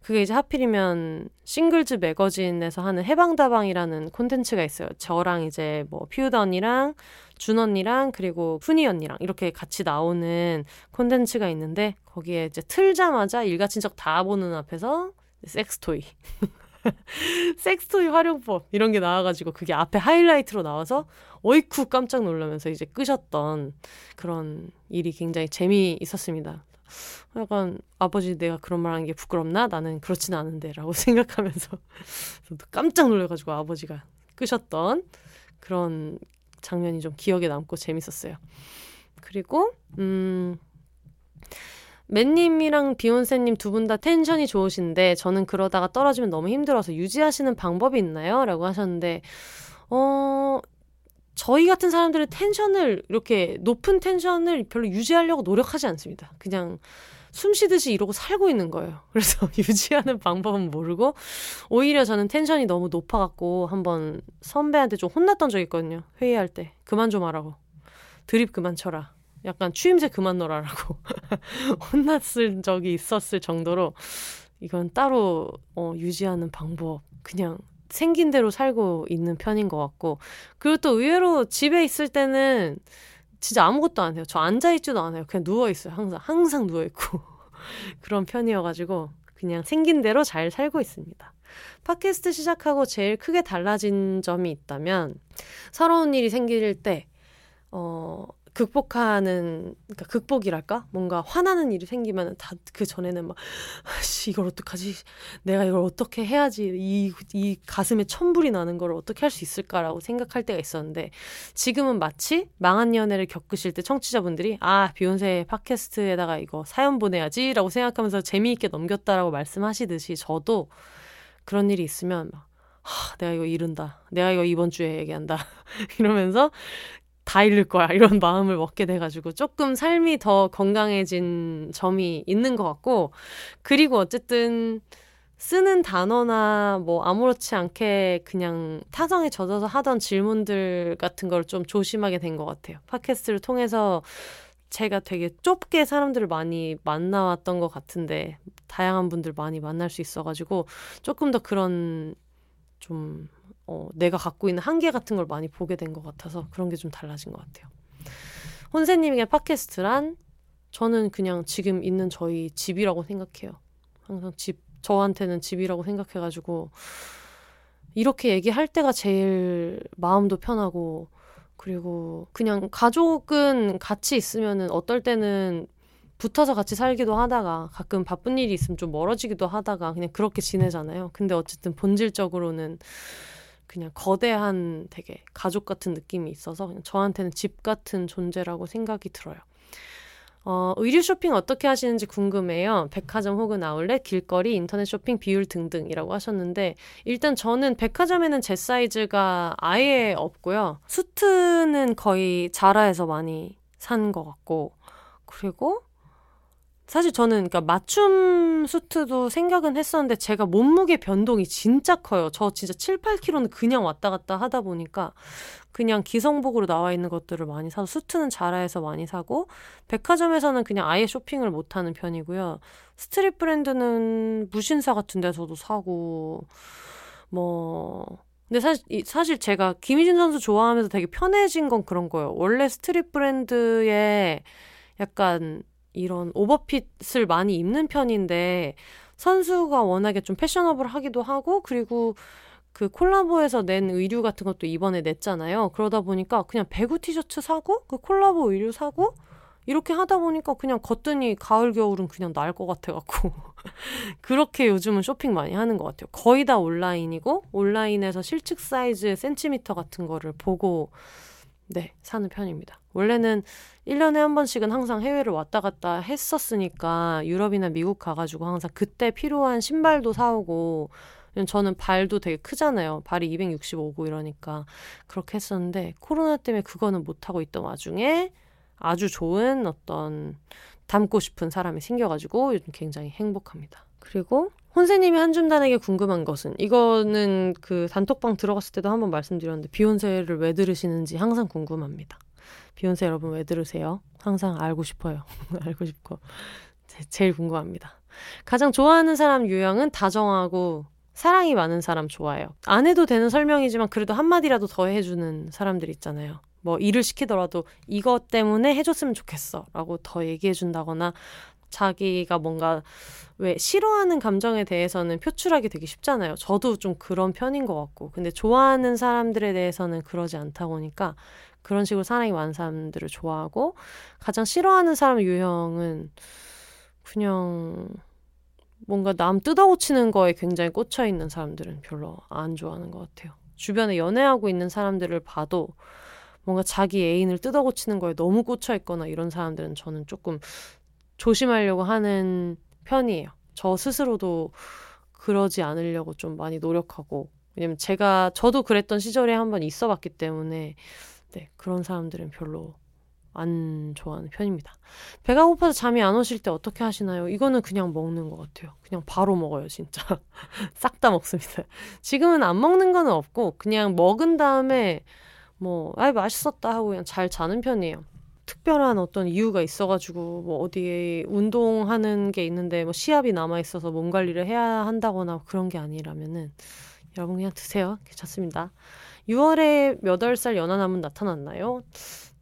그게 이제 하필이면 싱글즈 매거진에서 하는 해방다방이라는 콘텐츠가 있어요. 저랑 이제 뭐 피우다 언니랑 준 언니랑 그리고 푸니 언니랑 이렇게 같이 나오는 콘텐츠가 있는데 거기에 이제 틀자마자 일가 친척 다 보는 앞에서 섹스토이 섹스토이 활용법 이런 게 나와가지고 그게 앞에 하이라이트로 나와서 어이쿠 깜짝 놀라면서 이제 끄셨던 그런 일이 굉장히 재미있었습니다. 약간 아버지 내가 그런 말 하는 게 부끄럽나? 나는 그렇진 않은데 라고 생각하면서 깜짝 놀래가지고 아버지가 끄셨던 그런 장면이 좀 기억에 남고 재밌었어요. 그리고 음 맨님이랑 비욘세님 두 분 다 텐션이 좋으신데 저는 그러다가 떨어지면 너무 힘들어서 유지하시는 방법이 있나요? 라고 하셨는데 어 저희 같은 사람들은 텐션을 이렇게 높은 텐션을 별로 유지하려고 노력하지 않습니다. 그냥 숨 쉬듯이 이러고 살고 있는 거예요. 그래서 유지하는 방법은 모르고 오히려 저는 텐션이 너무 높아갖고 한번 선배한테 좀 혼났던 적이 있거든요. 회의할 때 그만 좀 하라고 드립 그만 쳐라. 약간 추임새 그만 넣어라라고 혼났을 적이 있었을 정도로 이건 따로 어, 유지하는 방법 그냥 생긴 대로 살고 있는 편인 것 같고 그리고 또 의외로 집에 있을 때는 진짜 아무것도 안 해요. 저 앉아 있지도 않아요. 그냥 누워 있어요. 항상 항상 누워 있고 그런 편이어가지고 그냥 생긴 대로 잘 살고 있습니다. 팟캐스트 시작하고 제일 크게 달라진 점이 있다면 서러운 일이 생길 때 어, 극복하는 그러니까 극복이랄까 뭔가 화나는 일이 생기면 다 그 전에는 막 씨 이걸 어떡하지 내가 이걸 어떻게 해야지 이 이 가슴에 천불이 나는 걸 어떻게 할 수 있을까라고 생각할 때가 있었는데 지금은 마치 망한 연애를 겪으실 때 청취자분들이 아 비욘세 팟캐스트에다가 이거 사연 보내야지라고 생각하면서 재미있게 넘겼다라고 말씀하시듯이 저도 그런 일이 있으면 막 하, 내가 이거 잃은다. 내가 이거 이번 주에 얘기한다. 이러면서 다 잃을 거야. 이런 마음을 먹게 돼가지고 조금 삶이 더 건강해진 점이 있는 것 같고, 그리고 어쨌든 쓰는 단어나 뭐 아무렇지 않게 그냥 타성에 젖어서 하던 질문들 같은 걸 좀 조심하게 된 것 같아요. 팟캐스트를 통해서 제가 되게 좁게 사람들을 많이 만나왔던 것 같은데, 다양한 분들 많이 만날 수 있어가지고, 조금 더 그런 좀 어, 내가 갖고 있는 한계 같은 걸 많이 보게 된 것 같아서 그런 게 좀 달라진 것 같아요. 혼세님에게 팟캐스트란 저는 그냥 지금 있는 저희 집이라고 생각해요. 항상 집, 저한테는 집이라고 생각해가지고 이렇게 얘기할 때가 제일 마음도 편하고 그리고 그냥 가족은 같이 있으면은 어떨 때는 붙어서 같이 살기도 하다가 가끔 바쁜 일이 있으면 좀 멀어지기도 하다가 그냥 그렇게 지내잖아요. 근데 어쨌든 본질적으로는 그냥 거대한 되게 가족 같은 느낌이 있어서 저한테는 집 같은 존재라고 생각이 들어요. 어, 의류 쇼핑 어떻게 하시는지 궁금해요. 백화점 혹은 아울렛, 길거리, 인터넷 쇼핑 비율 등등이라고 하셨는데 일단 저는 백화점에는 제 사이즈가 아예 없고요. 수트는 거의 자라에서 많이 산 것 같고 그리고 사실 저는 그러니까 맞춤 수트도 생각은 했었는데 제가 몸무게 변동이 진짜 커요. 저 진짜 7, 8kg는 그냥 왔다 갔다 하다 보니까 그냥 기성복으로 나와 있는 것들을 많이 사서 수트는 자라에서 많이 사고 백화점에서는 그냥 아예 쇼핑을 못 하는 편이고요. street 브랜드는 무신사 같은 데서도 사고 뭐 근데 사실 사실 제가 김희진 선수 좋아하면서 되게 편해진 건 그런 거예요. 원래 street 브랜드에 약간 이런 오버핏을 많이 입는 편인데 선수가 워낙에 좀 패셔너블하기도 하고 그리고 그 콜라보에서 낸 의류 같은 것도 이번에 냈잖아요. 그러다 보니까 그냥 배구 티셔츠 사고 그 콜라보 의류 사고 이렇게 하다 보니까 그냥 걷더니 가을 겨울은 그냥 날 것 같아 갖고 그렇게 요즘은 쇼핑 많이 하는 것 같아요. 거의 다 온라인이고 온라인에서 실측 사이즈의 센티미터 같은 거를 보고 네 사는 편입니다. 원래는 1년에 한 번씩은 항상 해외를 왔다 갔다 했었으니까 유럽이나 미국 가가지고 항상 그때 필요한 신발도 사오고 저는 발도 되게 크잖아요. 발이 265고 이러니까 그렇게 했었는데 코로나 때문에 그거는 못하고 있던 와중에 아주 좋은 어떤 닮고 싶은 사람이 생겨가지고 요즘 굉장히 행복합니다. 그리고 혼세님이 한줌단에게 궁금한 것은 이거는 그 단톡방 들어갔을 때도 한번 말씀드렸는데 비욘세를 왜 들으시는지 항상 궁금합니다. 비욘세 여러분 왜 들으세요? 항상 알고 싶어요. 알고 싶고 제일 궁금합니다. 가장 좋아하는 사람 유형은 다정하고 사랑이 많은 사람 좋아해요. 안 해도 되는 설명이지만 그래도 한마디라도 더 해주는 사람들 있잖아요. 뭐 일을 시키더라도 이것 때문에 해줬으면 좋겠어 라고 더 얘기해준다거나 자기가 뭔가 왜 싫어하는 감정에 대해서는 표출하기 되게 쉽잖아요. 저도 좀 그런 편인 것 같고. 근데 좋아하는 사람들에 대해서는 그러지 않다 보니까 그런 식으로 사랑이 많은 사람들을 좋아하고 가장 싫어하는 사람 유형은 그냥 뭔가 남 뜯어고치는 거에 굉장히 꽂혀 있는 사람들은 별로 안 좋아하는 것 같아요. 주변에 연애하고 있는 사람들을 봐도 뭔가 자기 애인을 뜯어고치는 거에 너무 꽂혀 있거나 이런 사람들은 저는 조금 조심하려고 하는 편이에요. 저 스스로도 그러지 않으려고 좀 많이 노력하고 왜냐면 제가 저도 그랬던 시절에 한번 있어 봤기 때문에 네, 그런 사람들은 별로 안 좋아하는 편입니다. 배가 고파서 잠이 안 오실 때 어떻게 하시나요? 이거는 그냥 먹는 것 같아요. 그냥 바로 먹어요, 진짜. 싹 다 먹습니다. 지금은 안 먹는 거는 없고, 그냥 먹은 다음에, 뭐, 아이, 맛있었다 하고 그냥 잘 자는 편이에요. 특별한 어떤 이유가 있어가지고, 뭐, 어디에 운동하는 게 있는데, 뭐, 시합이 남아 있어서 몸 관리를 해야 한다거나 그런 게 아니라면은, 여러분 그냥 드세요. 괜찮습니다. 6월에 몇월 살 연하남은 나타났나요?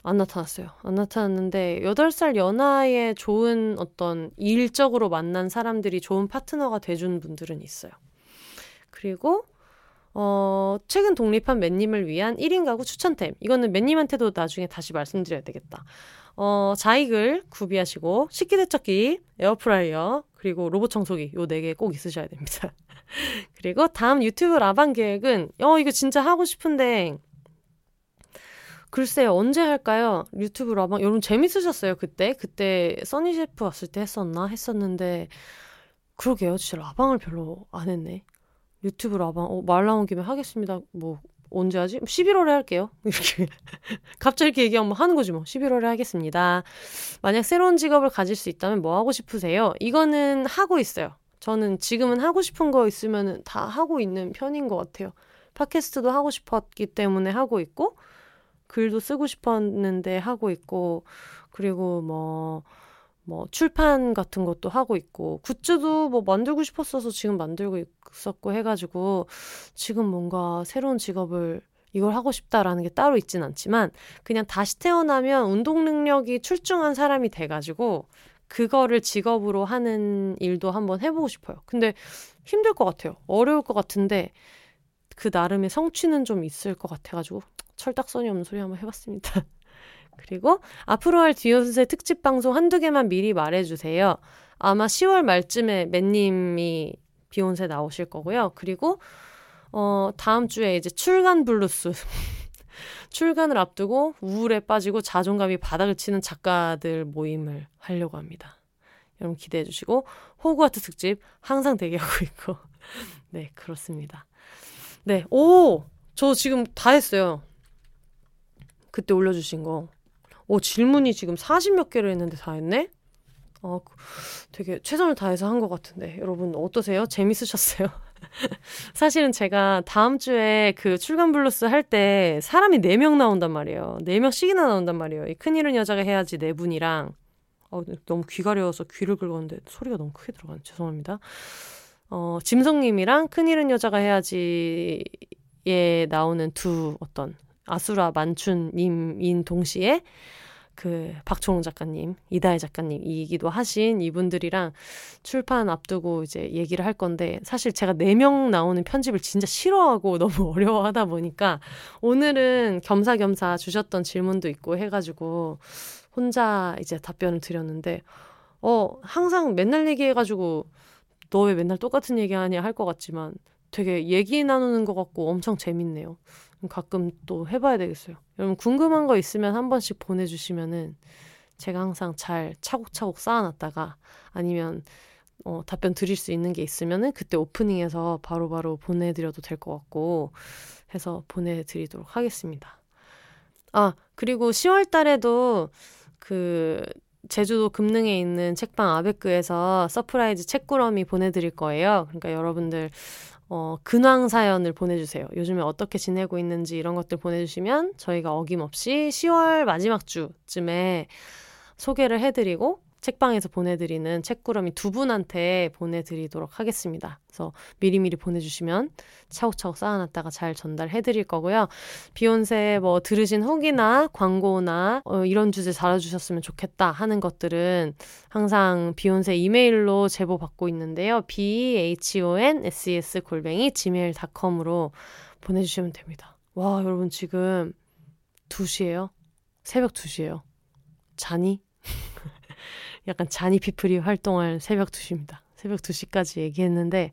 안 나타났어요. 안 나타났는데 8살 연하의 좋은 어떤 일적으로 만난 사람들이 좋은 파트너가 돼준 분들은 있어요. 그리고 어, 최근 독립한 맨님을 위한 1인 가구 추천템. 이거는 맨님한테도 나중에 다시 말씀드려야 되겠다. 어, 자익을 구비하시고 식기세척기, 에어프라이어, 그리고 로봇 청소기 요 네 개 꼭 있으셔야 됩니다. 그리고 다음 유튜브 라방 계획은 어 이거 진짜 하고 싶은데 글쎄요, 언제 할까요? 유튜브 라방. 여러분 재밌으셨어요, 그때? 그때 써니 셰프 왔을 때 했었나? 했었는데, 그러게요. 진짜 라방을 별로 안 했네. 유튜브 라방, 어, 말 나온 김에 하겠습니다. 뭐, 언제 하지? 11월에 할게요. 이렇게. 갑자기 이렇게 얘기하면 하는 거지 뭐. 11월에 하겠습니다. 만약 새로운 직업을 가질 수 있다면 뭐 하고 싶으세요? 이거는 하고 있어요. 저는 지금은 하고 싶은 거 있으면 다 하고 있는 편인 것 같아요. 팟캐스트도 하고 싶었기 때문에 하고 있고, 글도 쓰고 싶었는데 하고 있고, 그리고 뭐, 뭐, 출판 같은 것도 하고 있고, 굿즈도 뭐 만들고 싶었어서 지금 만들고 있었고 해가지고, 지금 뭔가 새로운 직업을 이걸 하고 싶다라는 게 따로 있진 않지만, 그냥 다시 태어나면 운동 능력이 출중한 사람이 돼가지고, 그거를 직업으로 하는 일도 한번 해보고 싶어요. 근데 힘들 것 같아요. 어려울 것 같은데, 그 나름의 성취는 좀 있을 것 같아가지고, 철딱서니 없는 소리 한번 해봤습니다. 그리고 앞으로 할 디오스의 특집 방송 한두 개만 미리 말해주세요. 아마 10월 말쯤에 맨님이 비혼세 나오실 거고요. 그리고 어, 다음 주에 이제 출간 블루스. 출간을 앞두고 우울에 빠지고 자존감이 바닥을 치는 작가들 모임을 하려고 합니다. 여러분 기대해 주시고 호그와트 특집 항상 대기하고 있고 네 그렇습니다. 네, 오, 저 지금 다 했어요. 그때 올려주신 거. 오, 질문이 지금 40몇 개를 했는데 다 했네? 어, 되게 최선을 다해서 한 것 같은데. 여러분, 어떠세요? 재밌으셨어요? 사실은 제가 다음 주에 그 출간 블루스 할 때 사람이 4명 나온단 말이에요. 4명씩이나 나온단 말이에요. 이 큰일은 여자가 해야지 4분이랑. 어, 너무 귀 가려워서 귀를 긁었는데 소리가 너무 크게 들어가네. 죄송합니다. 어, 짐성님이랑 큰일은 여자가 해야지에 나오는 두 어떤 아수라 만춘님인 동시에 그 박초롱 작가님, 이다혜 작가님이기도 하신 이분들이랑 출판 앞두고 이제 얘기를 할 건데 사실 제가 네 명 나오는 편집을 진짜 싫어하고 너무 어려워하다 보니까 오늘은 겸사겸사 주셨던 질문도 있고 해가지고 혼자 이제 답변을 드렸는데 어 항상 맨날 얘기해가지고 너 왜 맨날 똑같은 얘기하냐 할 것 같지만 되게 얘기 나누는 것 같고 엄청 재밌네요. 가끔 또 해봐야 되겠어요. 여러분 궁금한 거 있으면 한 번씩 보내주시면은 제가 항상 잘 차곡차곡 쌓아놨다가 아니면 어, 답변 드릴 수 있는 게 있으면은 그때 오프닝에서 바로바로 바로 보내드려도 될 것 같고 해서 보내드리도록 하겠습니다. 아 그리고 10월 달에도 그 제주도 금능에 있는 책방 아베크에서 surprise 책꾸러미 보내드릴 거예요. 그러니까 여러분들 어, 근황 사연을 보내주세요. 요즘에 어떻게 지내고 있는지 이런 것들 보내주시면 저희가 어김없이 10월 마지막 주쯤에 소개를 해드리고 책방에서 보내드리는 책꾸러미 두 분한테 보내드리도록 하겠습니다. 그래서 미리미리 보내주시면 차곡차곡 쌓아놨다가 잘 전달해드릴 거고요. 비욘세 뭐 들으신 후기나 광고나 어, 이런 주제 달아주셨으면 좋겠다 하는 것들은 항상 비욘세 이메일로 제보 받고 있는데요. b h o n s e s 골뱅이 gmail.com으로 보내주시면 됩니다. 와 여러분 지금 2시에요? 새벽 2시에요. 자니? 약간 자니 피플이 활동할 새벽 2시입니다. 새벽 2시까지 얘기했는데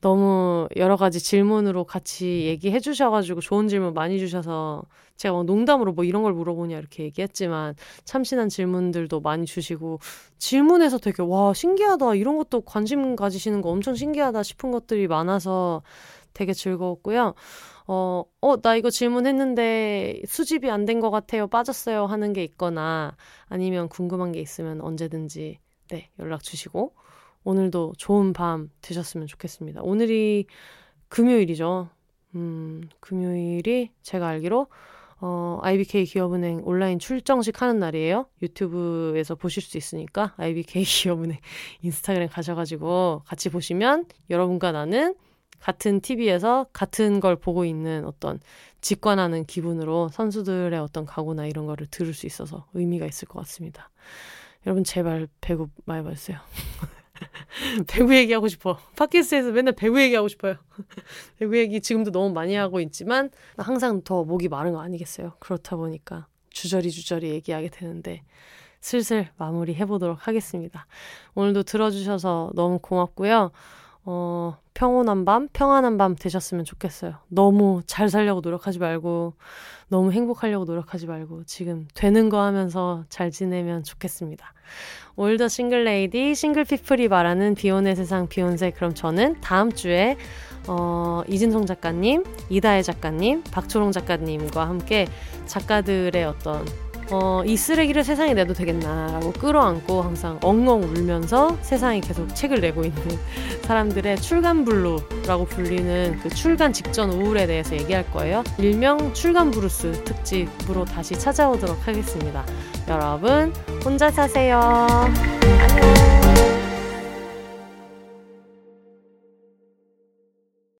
너무 여러 가지 질문으로 같이 얘기해 주셔가지고 좋은 질문 많이 주셔서 제가 막 농담으로 뭐 이런 걸 물어보냐 이렇게 얘기했지만 참신한 질문들도 많이 주시고 질문에서 되게 와 신기하다 이런 것도 관심 가지시는 거 엄청 신기하다 싶은 것들이 많아서 되게 즐거웠고요. 어, 어, 나 이거 질문했는데 수집이 안 된 것 같아요. 빠졌어요. 하는 게 있거나 아니면 궁금한 게 있으면 언제든지 네, 연락 주시고 오늘도 좋은 밤 되셨으면 좋겠습니다. 오늘이 금요일이죠. 음, 금요일이 제가 알기로 어, IBK 기업은행 온라인 출정식 하는 날이에요. 유튜브에서 보실 수 있으니까 IBK 기업은행 인스타그램 가셔가지고 같이 보시면 여러분과 나는 같은 TV에서 같은 걸 보고 있는 어떤 직관하는 기분으로 선수들의 어떤 각오나 이런 거를 들을 수 있어서 의미가 있을 것 같습니다. 여러분 제발 배구 많이 봐주세요. 배구 얘기하고 싶어. 팟캐스트에서 맨날 배구 얘기하고 싶어요. 배구 얘기 지금도 너무 많이 하고 있지만 항상 더 목이 마른 거 아니겠어요. 그렇다 보니까 주저리 주저리 얘기하게 되는데 슬슬 마무리 해보도록 하겠습니다. 오늘도 들어주셔서 너무 고맙고요. 어, 평온한 밤, 평안한 밤 되셨으면 좋겠어요. 너무 잘 살려고 노력하지 말고, 너무 행복하려고 노력하지 말고, 지금 되는 거 하면서 잘 지내면 좋겠습니다. All the single lady, single people이 말하는 비혼의 세상 비혼세. 그럼 저는 다음 주에, 어, 이진송 작가님, 이다혜 작가님, 박초롱 작가님과 함께 작가들의 어떤 어, 이 쓰레기를 세상에 내도 되겠나라고 끌어안고 항상 엉엉 울면서 세상에 계속 책을 내고 있는 사람들의 출간블루라고 불리는 그 출간 직전 우울에 대해서 얘기할 거예요. 일명 출간블루스 특집으로 다시 찾아오도록 하겠습니다. 여러분, 혼자 사세요. 안녕.